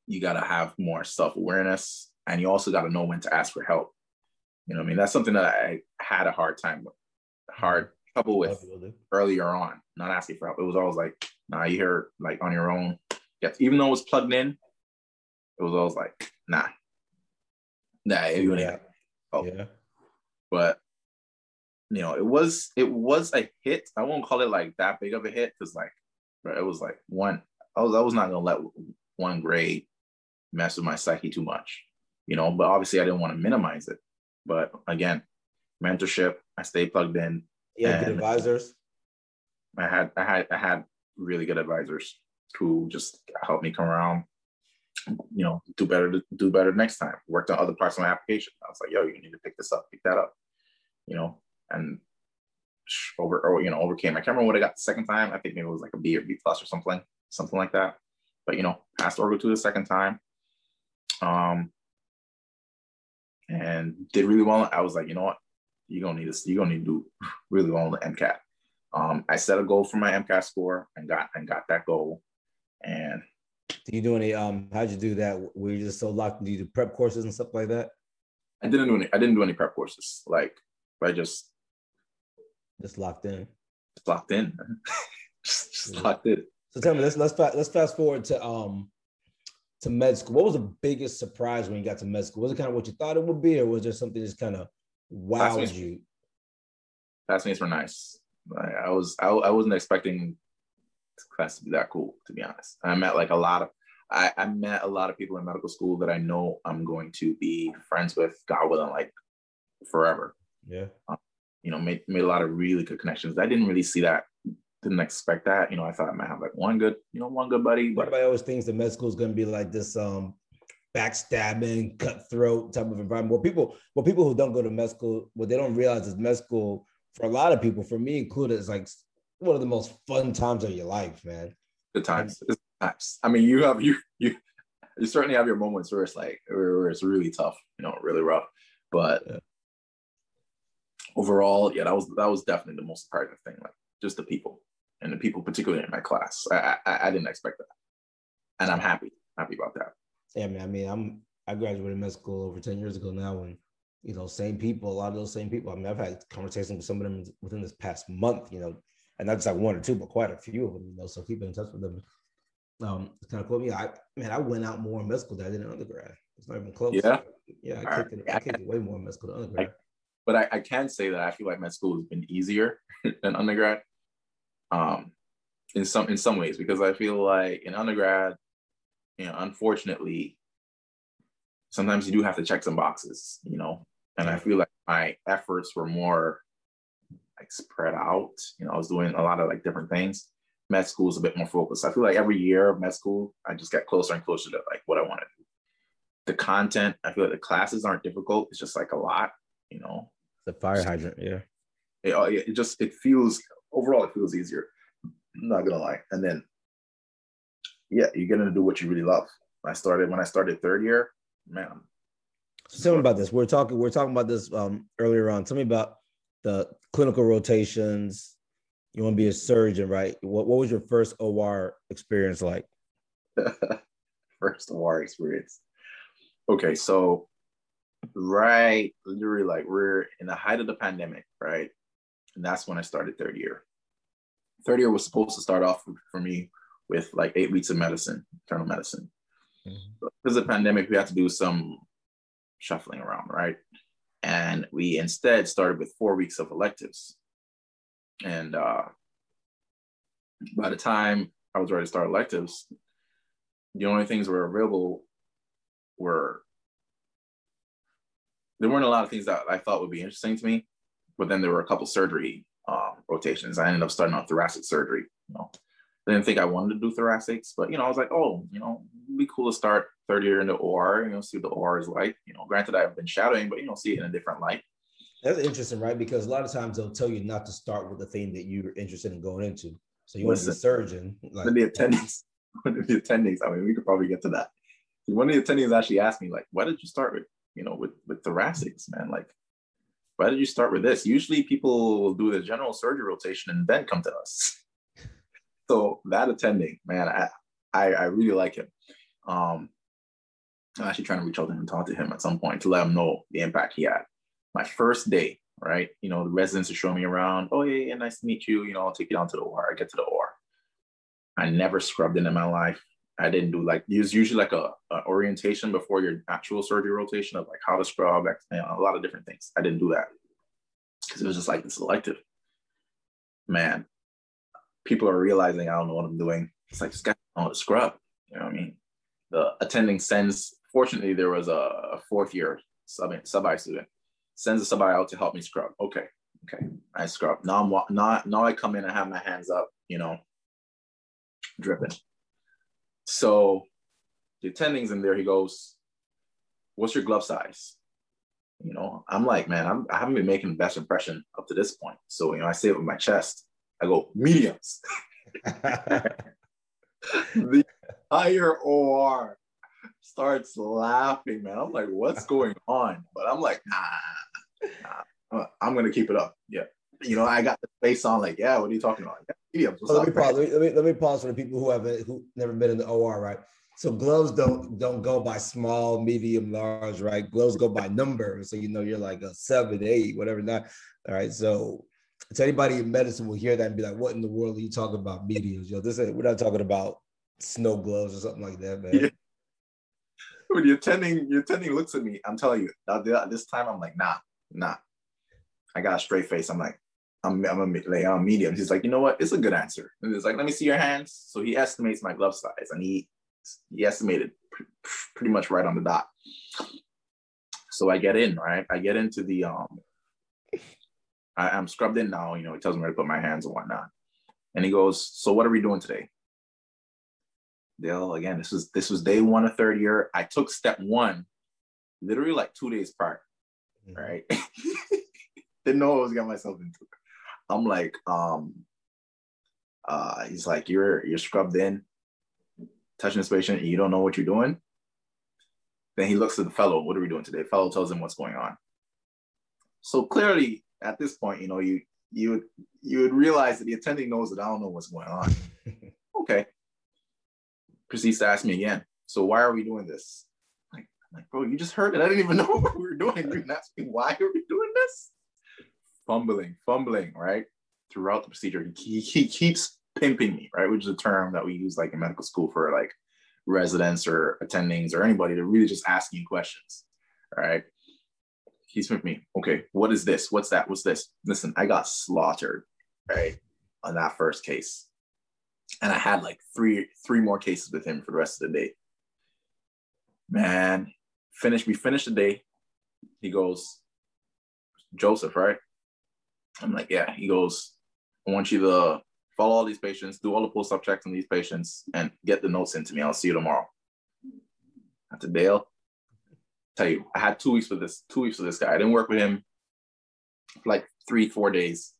you gotta have more self awareness, and you also gotta know when to ask for help. You know, I mean that's something that I had a hard time with hard couple with earlier on, not asking for help. It was always like, nah, you hear like on your own. Yes, even though it was plugged in, it was always like, nah, nah, yeah. Oh, yeah. But you know, it was it was a hit. I won't call it like that big of a hit because like, it was like one. I was I was not gonna let one grade mess with my psyche too much, you know. But obviously, I didn't want to minimize it. But again, mentorship. I stayed plugged in. Yeah, good advisors. I had I had I had really good advisors who just helped me come around, you know, do better do better next time. Worked on other parts of my application. I was like, yo, you need to pick this up, pick that up, you know, and over or you know overcame. I can't remember what I got the second time. I think maybe it was like a B or B plus or something, something like that. But you know, passed Orgo two the second time. Um, and did really well. I was like, you know what, you're gonna need to you're gonna need to do really well on the MCAT. Um, I set a goal for my MCAT score and got and got that goal. And do you do any um how'd you do that? Were you just so locked? Do you do prep courses and stuff like that? I didn't do any I didn't do any prep courses. Like I just just locked in. Just locked in. just, just locked in. So tell me, let's let's let's fast forward to um to med school. What was the biggest surprise when you got to med school? Was it kind of what you thought it would be, or was there something just kind of wowed classmates, you? Classmates were nice. I, I was I, I wasn't expecting class to be that cool, to be honest. I met like a lot of I, I met a lot of people in medical school that I know I'm going to be friends with, God willing, like forever. Yeah. Um, you know, made made a lot of really good connections. I didn't really see that. Didn't expect that. You know, I thought I might have like one good, you know, one good buddy. But Everybody always thinks the med school is going to be like this um backstabbing, cutthroat type of environment. Well, people, well, people who don't go to med school, what they don't realize is med school for a lot of people, for me included, is like one of the most fun times of your life, man. The times. It's times. I mean, you have you you you certainly have your moments where it's like where, it's really tough, you know, really rough. But Yeah. overall, yeah, that was that was definitely the most surprising thing. Like just the people and the people, particularly in my class. I I, I didn't expect that, and I'm happy happy about that. Yeah, man. I mean, I'm I graduated med school over 10 years ago now, and you know, same people, a lot of those same people. I mean, I've had conversations with some of them within this past month, you know, and not just like one or two, but quite a few of them, you know. So keeping in touch with them. Um, it's kind of cool. Yeah, I man, I went out more in med school than I did in undergrad. It's not even close. Yeah? Yeah, I kicked it, I kicked it way more in med school than undergrad. But I, I can say that I feel like med school has been easier than undergrad. Um, in some in some ways because I feel like in undergrad, you know, unfortunately, sometimes you do have to check some boxes, you know, and I feel like my efforts were more like spread out. You know, I was doing a lot of like different things. Med school is a bit more focused. I feel like every year of med school, I just get closer and closer to like what I want to do. The content, I feel like the classes aren't difficult. It's just like a lot, you know. The fire hydrant, yeah. It, uh, it just it feels overall it feels easier. I'm not gonna lie. And then yeah, you're gonna do what you really love. I started when I started third year, man. So tell me about this. We're talking. We're talking about this um, earlier on. Tell me about the clinical rotations. You want to be a surgeon, right? What What was your first OR experience like? first OR experience. Okay, so right, literally like we're in the height of the pandemic, right? And that's when I started third year. Third year was supposed to start off for me with like eight weeks of medicine, internal medicine. But because of the pandemic, we had to do some shuffling around, right? And we instead started with four weeks of electives. And uh, by the time I was ready to start electives, the only things that were available were there weren't a lot of things that I thought would be interesting to me, but then there were a couple surgery um, rotations. I ended up starting on thoracic surgery. You know, I didn't think I wanted to do thoracics, but you know, I was like, oh, you know, it'd be cool to start third year in the OR. You know, see what the OR is like. You know, granted, I've been shadowing, but you know, see it in a different light. That's interesting, right? Because a lot of times they'll tell you not to start with the thing that you're interested in going into. So you want to be a surgeon. Like, the attendings, one of the attendings. I mean, we could probably get to that. One of the attendings actually asked me, like, why did you start with, you know, with with thoracics, man? Like, why did you start with this? Usually, people will do the general surgery rotation and then come to us. So that attending, man, I I, I really like him. Um, I'm actually trying to reach out to him and talk to him at some point to let him know the impact he had. My first day, right? You know, the residents are showing me around. Oh, yeah, yeah, nice to meet you. You know, I'll take you down to the OR. I get to the OR. I never scrubbed in in my life. I didn't do like there's usually like a, a orientation before your actual surgery rotation of like how to scrub, you know, a lot of different things. I didn't do that because it was just like this elective. Man, people are realizing I don't know what I'm doing. It's like this guy how to scrub. You know what I mean? The attending sends. Fortunately, there was a, a fourth year sub sub student sends a sub out to help me scrub. Okay, okay, I scrub. Now I'm now now I come in and have my hands up. You know, dripping. So the attending's in there. He goes, "What's your glove size?" You know, I'm like, man, I'm, I haven't been making the best impression up to this point. So you know, I say it with my chest. I go mediums. the entire OR starts laughing, man. I'm like, what's going on? But I'm like, nah, nah, I'm gonna keep it up. Yeah. You know, I got the face on, like, yeah, what are you talking about? Yeah, mediums. Let me pause. Let me, let me let me pause for the people who haven't who never been in the OR, right? So gloves don't don't go by small, medium, large, right? Gloves go by number. So you know you're like a seven, eight, whatever. Not all right. So to anybody in medicine will hear that and be like, "What in the world are you talking about mediums?" Yo, this is, we're not talking about snow gloves or something like that, man. Yeah. when the attending, the attending looks at me, I'm telling you, this time I'm like, nah, nah. I got a straight face. I'm like, I'm, I'm a like, I'm medium. He's like, you know what? It's a good answer. And he's like, let me see your hands. So he estimates my glove size, and he he estimated pretty much right on the dot. So I get in, right? I get into the um I, I'm scrubbed in now. You know, he tells me where to put my hands and whatnot. And he goes, "So what are we doing today?" Dale, again, this was this was day one of third year. I took step one, literally like two days prior. Mhm. Right, didn't know what I was getting myself into. I'm like, um, uh, he's like, you're you're scrubbed in, touching this patient, and you don't know what you're doing. Then he looks at the fellow. What are we doing today? Fellow tells him what's going on. So clearly, at this point, you know, you you would you would realize that the attending knows that I don't know what's going on. okay. Proceeds to ask me again. So why are we doing this? Like, I'm like, bro, you just heard it. I didn't even know what we were doing. You didn't ask me why are we doing this? Fumbling, fumbling, right? Throughout the procedure. He, he keeps pimping me, right? Which is a term that we use like in medical school for like residents or attendings or anybody to really just ask you questions. Right. He's with me. Okay, what is this? What's that? What's this? Listen, I got slaughtered, right, on that first case. And I had like three, three more cases with him for the rest of the day. Man, finished, we finished the day. He goes, Joseph, right? I'm like, yeah. He goes, I want you to follow all these patients, do all the post-op checks on these patients, and get the notes into me. I'll see you tomorrow. After Dale, tell you, I had two weeks with this, two weeks with this guy. I didn't work with him for like three, four days.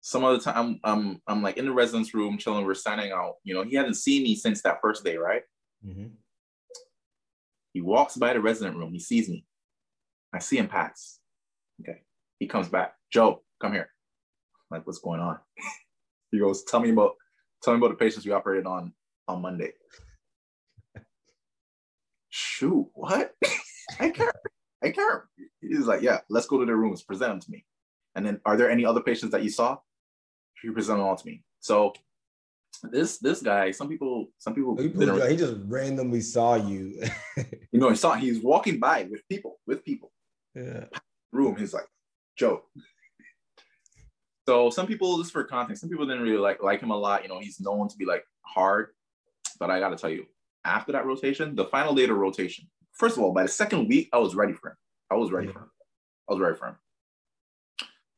Some other time, I'm, I'm, I'm like in the residence room chilling. We're signing out. You know, he hadn't seen me since that first day, right? Mhm. He walks by the resident room. He sees me. I see him pass. Okay. He comes back. Joe, come here. I'm like, what's going on? he goes, tell me about tell me about the patients we operated on on Monday. Shoot, what? I can't. I can't. He's like, yeah, let's go to their rooms, present them to me. And then are there any other patients that you saw? You present them all to me. So this this guy, some people, some people He, didn't he just randomly saw you. you know, he saw he's walking by with people, with people. yeah. Room, he's like, Joe. So some people, just for context, some people didn't really like like him a lot. You know, he's known to be like hard. But I gotta tell you, after that rotation, the final day of the rotation, first of all, by the second week, I was ready for him. I was ready for him. I was ready for him.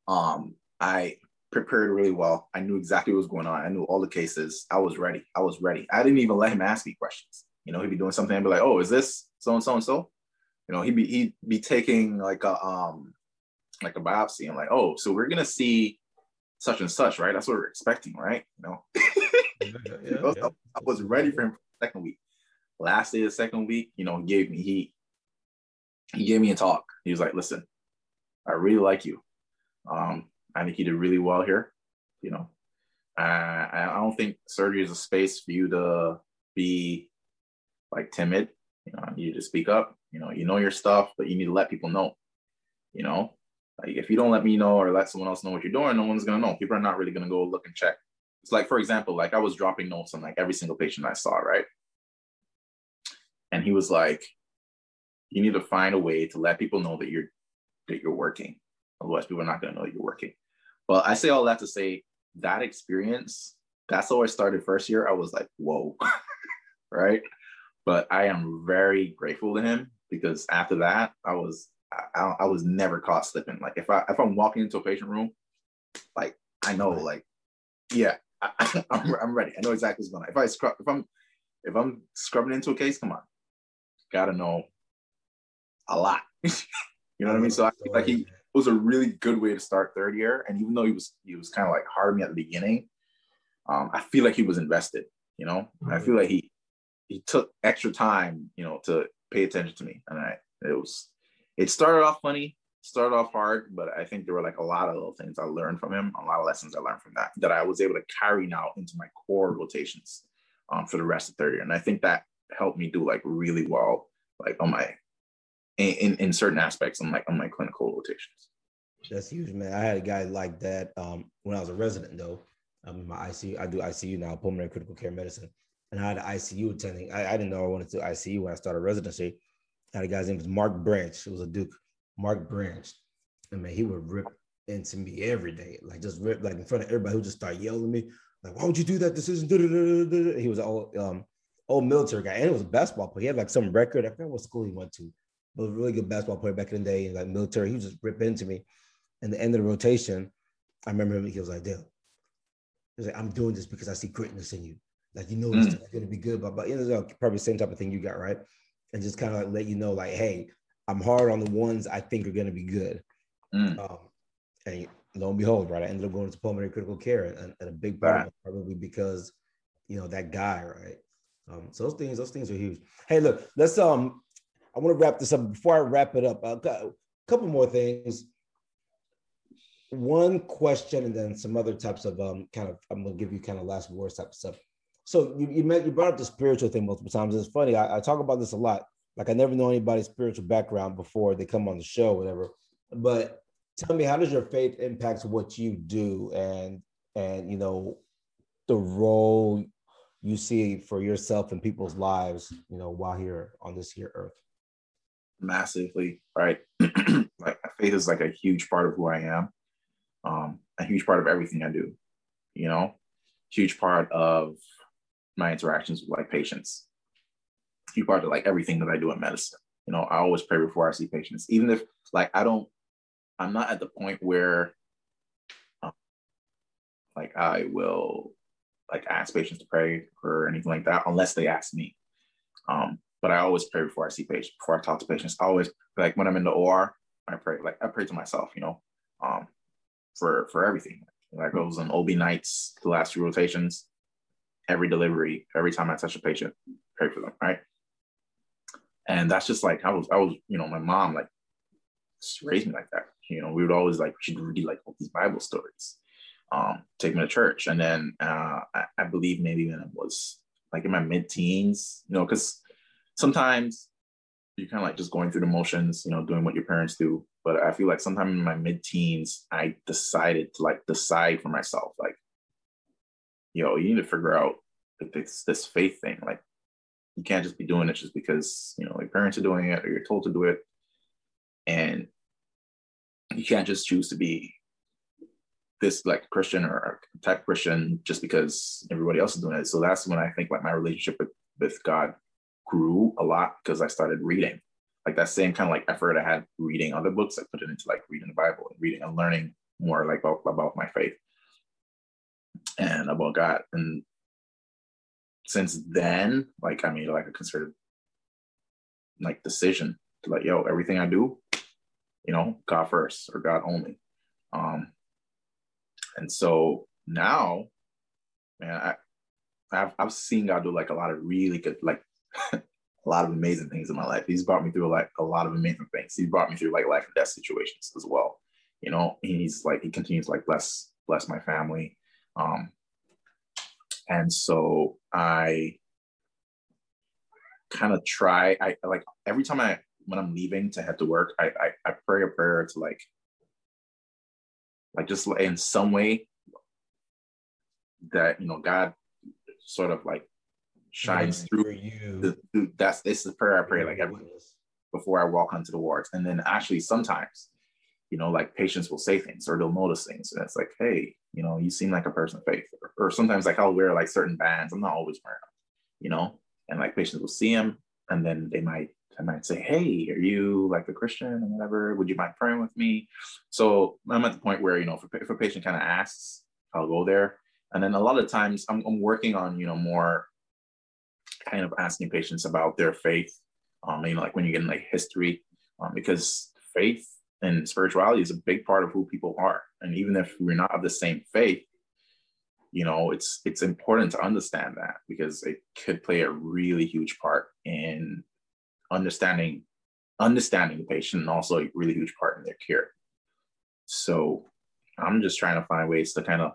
Um, I prepared really well. I knew exactly what was going on. I knew all the cases. I was ready. I was ready. I didn't even let him ask me questions. You know, he'd be doing something and be like, "Oh, is this so and so and so?" You know, he'd be he'd be taking like a um like a biopsy and like, "Oh, so we're gonna see such and such, right? That's what we're expecting, right?" You know, Yeah, You know, yeah. I was ready for him for the second week. Last day of the second week, you know, he gave me he he gave me a talk. He was like, "Listen, I really like you. Um, I think you did really well here. You know, I I don't think surgery is a space for you to be like timid. You know, you need to speak up. You know, you know your stuff, but you need to let people know. You know, like if you don't let me know or let someone else know what you're doing, no one's gonna know. People are not really gonna go look and check. It's like, for example, like I was dropping notes on like every single patient I saw, right? And he was like, you need to find a way to let people know that you're that you're working. Otherwise, people are not gonna know you're working. But I say all that to say that experience, that's how I started first year. I was like, whoa, right? But I am very grateful to him because after that, I was I, I was never caught slipping. Like if I if I'm walking into a patient room, like I know, like yeah, I, I'm, I'm ready. I know exactly what's going on. If I scrub, if I'm if I'm scrubbing into a case, come on, gotta know a lot. you know what I mean? So I feel like he was a really good way to start third year. And even though he was he was kind of like hard on me at the beginning, um, I feel like he was invested. You know, I feel like he he took extra time, you know, to pay attention to me, and I it was it started off funny, started off hard, but I think there were like a lot of little things I learned from him, a lot of lessons I learned from that that I was able to carry now into my core rotations um, for the rest of third year, and I think that helped me do like really well, like on my in in, in certain aspects on like on my clinical rotations. That's huge, man. I had a guy like that um, when I was a resident, though. In my ICU. I do ICU now, pulmonary critical care medicine. And I had an ICU attending. I, I didn't know I wanted to ICU when I started residency. I had a guy's name was Mark Branch. It was a Duke, Mark Branch. And man, he would rip into me every day, like just rip, like in front of everybody. He would just start yelling at me, like, "Why would you do that decision?" He was all um, old military guy, and it was a basketball player. He had like some record. I forget what school he went to, but a really good basketball player back in the day, like military. He would just rip into me. And the end of the rotation, I remember him. He was like, "Dale, he was like, I'm doing this because I see greatness in you. Like you know this Mm. is going to be good, but but you know probably the same type of thing you got right, and just kind of like let you know like, hey, I'm hard on the ones I think are going to be good. Mm. Um, and lo and behold, right, I ended up going to pulmonary critical care, and, and a big part of Right. it probably because you know that guy, right. Um, so those things, those things are huge. Hey, look, let's um, I want to wrap this up. Before I wrap it up, a couple more things. One question, and then some other types of um, kind of. I'm gonna give you kind of last words type of stuff. So you you, met, you brought up the spiritual thing multiple times. It's funny. I, I talk about this a lot. Like I never know anybody's spiritual background before they come on the show, whatever. But tell me, how does your faith impact what you do, and and you know, the role you see for yourself and people's lives, you know, while here on this here earth. massively, right? like faith is like a huge part of who I am, um, a huge part of everything I do, you know, huge part of my interactions with like patients, huge part of like everything that I do in medicine. You know, I always pray before I see patients, even if like I don't, I'm not at the point where um, like I will like ask patients to pray or anything like that unless they ask me. Um, but I always pray before I see patients, before I talk to patients. I always like when I'm in the OR, I pray like I pray to myself, you know, um, for for everything. Like I goes on OB nights, the last few rotations, every delivery, every time I touch a patient, pray for them, right? And that's just like I was, I was, you know, my mom like raised me like that. You know, we would always like she'd read like all these Bible stories, um, take me to church, and then uh, I, I believe maybe when I was like in my mid-teens, you know, because sometimes you're kind of like just going through the motions, you know, doing what your parents do. But I feel like sometime in my mid-teens, I decided to like decide for myself, like, yo, you need to figure out like, this this faith thing. Like, you can't just be doing it just because you know your parents are doing it or you're told to do it, and you can't just choose to be this like Christian or type Christian just because everybody else is doing it. So that's when I think like my relationship with with God grew a lot because I started reading. Like that same kind of like effort I had reading other books, I put it into like reading the Bible and reading and learning more like about, about my faith and about God. And since then, like I made like a concerted like decision to like, yo, everything I do, you know, God first or God only. Um, and so now, man, I, I've I've seen God do like a lot of really good, like a lot of amazing things in my life. He's brought me through like a lot of amazing things. He's brought me through like life and death situations as well. You know, he's like he continues like bless bless my family. Um, and so I kind of try. I like every time I when I'm leaving to head to work, I I, I pray a prayer to like like just in some way that you know God sort of like shines For through. you. The, through- that's this is the prayer I pray like every before I walk onto the wards, and then actually sometimes, you know, like patients will say things or they'll notice things, and it's like, hey, you know, you seem like a person of faith, or, or sometimes like I'll wear like certain bands. I'm not always wearing them, you know, and like patients will see them, and then they might I might say, hey, are you like a Christian or whatever? Would you mind praying with me? So I'm at the point where you know, if a, if a patient kind of asks, I'll go there, and then a lot of times I'm, I'm working on you know more kind of asking patients about their faith um, you know, like when you get in like history, um, because faith and spirituality is a big part of who people are. And even if we're not of the same faith, you know, it's it's important to understand that because it could play a really huge part in understanding understanding the patient and also a really huge part in their care. So I'm just trying to find ways to kind of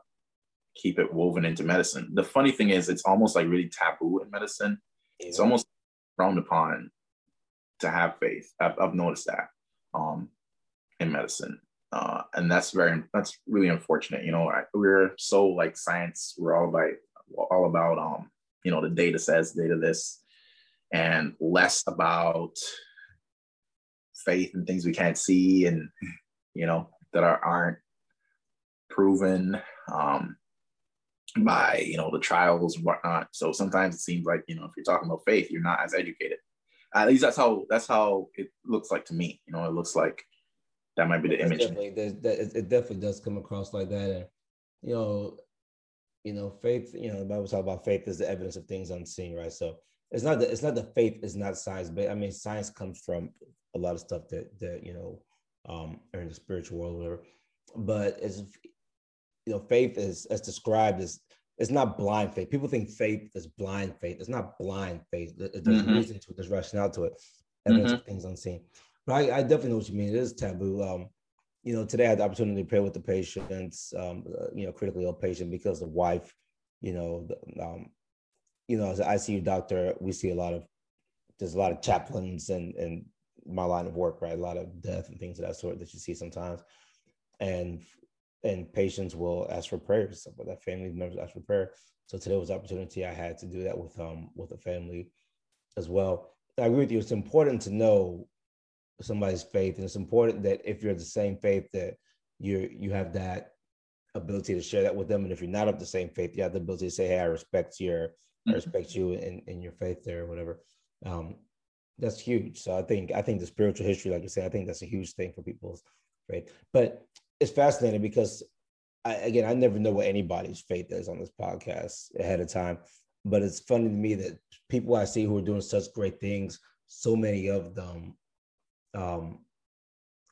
keep it woven into medicine. The funny thing is it's almost like really taboo in medicine. It's almost frowned upon to have faith. I've, I've noticed that um, in medicine, uh, and that's very that's really unfortunate. You know, I, we're so like science. We're all about all about um, you know the data says data this, and less about faith and things we can't see and you know that are, aren't proven um, by you know the trials and whatnot. So sometimes it seems like you know if you're talking about faith, you're not as educated at least that's how that's how it looks like to me you know it looks like that might be the image. Definitely, that, it definitely does come across like that, and you know, you know, faith. You know, the Bible talks about faith is the evidence of things unseen, right? So it's not that it's not the faith is not science, but I mean, science comes from a lot of stuff that that you know, um, are in the spiritual world, whatever. But as you know, faith is as described as it's not blind faith. People think faith is blind faith. It's not blind faith. There's mm-hmm. reason to it. There's rationale to it. Evidence mm-hmm. of things unseen. But I, I, definitely know what you mean. It is taboo. Um, you know, today I had the opportunity to pray with the patients, um, uh, you know, critically ill patient because the wife, you know, the, um, you know, as an ICU doctor, we see a lot of there's a lot of chaplains and and my line of work, right? A lot of death and things of that sort that you see sometimes. And and patients will ask for prayers. But that family members ask for prayer. So today was opportunity I had to do that with um with a family as well. I agree with you. It's important to know somebody's faith, and it's important that if you're the same faith, that you you have that ability to share that with them. And if you're not of the same faith, you have the ability to say, "Hey, I respect your, mm-hmm. I respect you in, in your faith there, or whatever." Um, that's huge. So I think I think the spiritual history, like you said, I think that's a huge thing for people's faith. But it's fascinating because I, again, I never know what anybody's faith is on this podcast ahead of time. But it's funny to me that people I see who are doing such great things, so many of them um,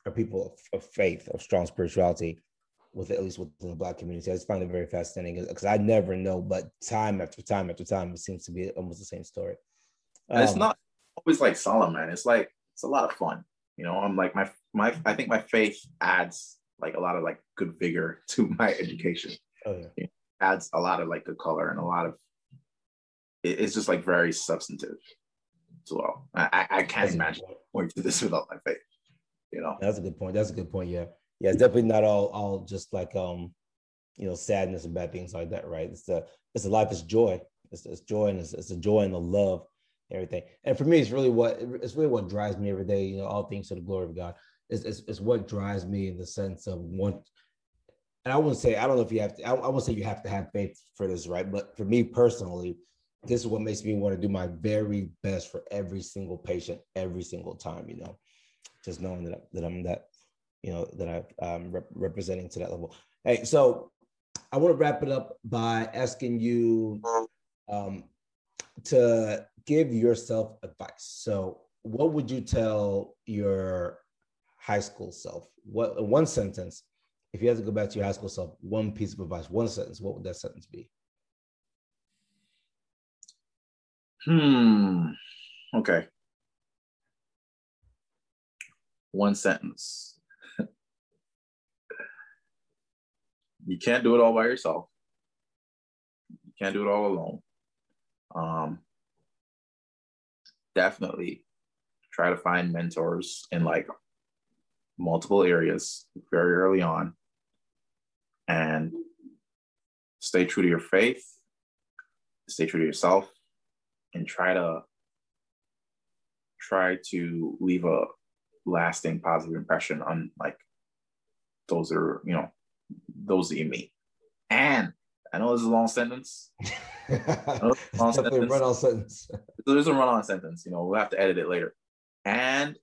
are people of, of faith, of strong spirituality, with at least within the Black community. I just find it very fascinating because I never know, but time after time after time, it seems to be almost the same story. Um, it's not always like solemn, man. It's like it's a lot of fun. You know, I'm like my my I think my faith adds like a lot of like good vigor to my education. Oh, yeah. It adds a lot of like good color and a lot of it, it's just like very substantive as well. I, I can't That's imagine going through this without my faith. You know. That's a good point. That's a good point. Yeah. Yeah. It's definitely not all all just like um, you know, sadness and bad things like that, right? It's the it's a life, it's joy. It's, it's joy and it's, it's a joy and the love everything. And for me, it's really what it's really what drives me every day. You know, all things to the glory of God is, is, is what drives me in the sense of one. And I wouldn't say I don't know if you have to. I, I won't say you have to have faith for this, right? But for me personally, this is what makes me want to do my very best for every single patient every single time. You know, just knowing that that I'm that you know that I'm rep- representing to that level. Hey, so I want to wrap it up by asking you um, to give yourself advice. So, what would you tell your high school self? What one sentence? If you had to go back to your high school self, one piece of advice, one sentence, what would that sentence be? Hmm. Okay. One sentence. You can't do it all by yourself. You can't do it all alone. Um, definitely try to find mentors in like multiple areas very early on and stay true to your faith, stay true to yourself, and try to try to leave a lasting positive impression on like those are you know those that you meet. And I know this is a long sentence. long sentence. run on sentence. There's a run on sentence. You know, we'll have to edit it later. And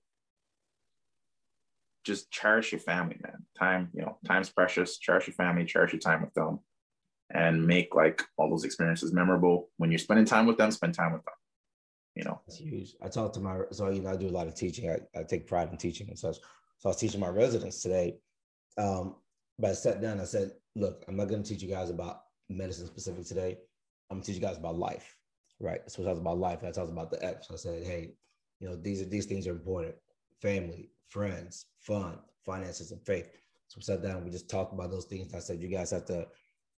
just cherish your family, man. Time, you know, time's precious. Cherish your family, cherish your time with them, and make like all those experiences memorable. When you're spending time with them, spend time with them. You know, that's huge. I talk to my so you know I do a lot of teaching. I, I take pride in teaching and such. So I was teaching my residents today. Um, but I sat down. I said, "Look, I'm not going to teach you guys about medicine specific today. I'm going to teach you guys about life, right? So I talked about life. I talked about the F. So I said, hey, you know, these are these things are important: family, friends, fun, finances, and faith. So we sat down, we just talked about those things. I said, you guys have to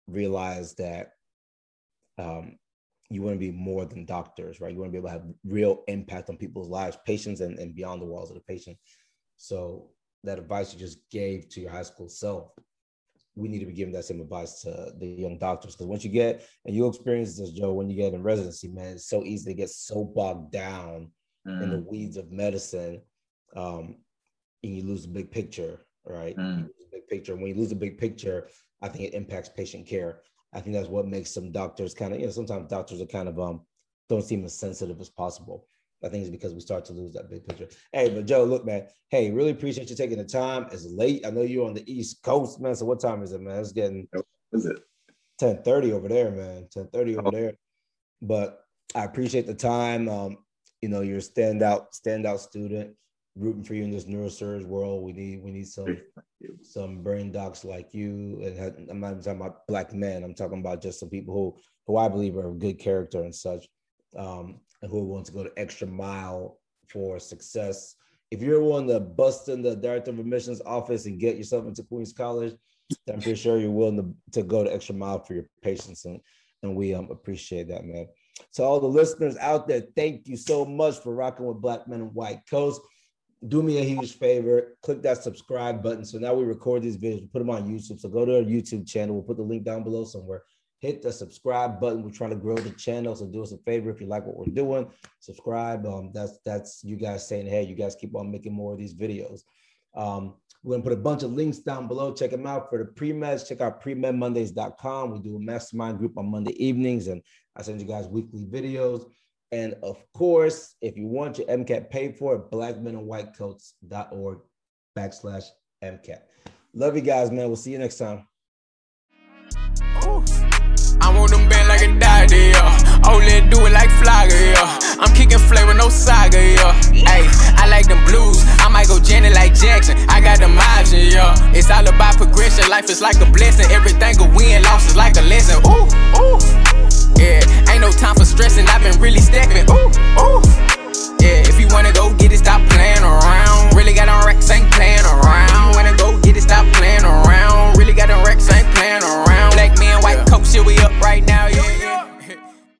realize that um, you want to be more than doctors, right? You want to be able to have real impact on people's lives, patients, and, and beyond the walls of the patient. So that advice you just gave to your high school self, we need to be giving that same advice to the young doctors. Because once you get, and you'll experience this, Joe, when you get in residency, man, it's so easy to get so bogged down mm. in the mm. weeds of medicine um, and you lose the big picture, right? Mm. big picture. When you lose the big picture, I think it impacts patient care. I think that's what makes some doctors kind of, you know, sometimes doctors are kind of um don't seem as sensitive as possible. I think it's because we start to lose that big picture. Hey, but Joe, look, man. Hey, really appreciate you taking the time. It's late. I know you're on the East Coast, man. So what time is it, man? It's getting is it 10:30 over there, man. 10:30 over oh. there. But I appreciate the time. Um, you know, you're a standout, standout student. Rooting for you in this neurosurge world. We need we need some some brain docs like you. And I'm not talking about black men. I'm talking about just some people who who I believe are of good character and such, um, and who are willing to go the extra mile for success. If you're willing to bust in the director of admissions office and get yourself into Queens College, I'm pretty sure you're willing to, to go the extra mile for your patients, and and we um appreciate that, man. To all the listeners out there, thank you so much for rocking with Black Men in White Coats. Do me a huge favor, click that subscribe button. So now we record these videos, we put them on YouTube. So go to our YouTube channel. We'll put the link down below somewhere. Hit the subscribe button. We're trying to grow the channel. So do us a favor if you like what we're doing, subscribe. Um, that's that's you guys saying, hey, you guys keep on making more of these videos. Um, we're to put a bunch of links down below. Check them out for the pre-meds. Check out premedmondays.com. We do a mastermind group on Monday evenings, and I send you guys weekly videos. And of course, if you want your MCAT paid for, blackmeninwhitecoats.org backslash MCAT. Love you guys, man. We'll see you next time. I want them bent like a dog, yeah. Oh, let do it like flogger, yeah. I'm kicking flavor, no saga, yeah. Hey, I like them blues. I might go Janet like Jackson. I got them options, yeah. It's all about progression. Life is like a blessing. Everything a win, loss is like a lesson. Ooh, ooh. Yeah, ain't no time for stressing. I've been really stepping. Ooh, ooh. Yeah, if you wanna go get it, stop playing around. Really got on racks, ain't playing around. Wanna go get it, stop playing around. Really got on racks, ain't playing around. Black man, white yeah. coat, shit, we up right now, yeah. yeah.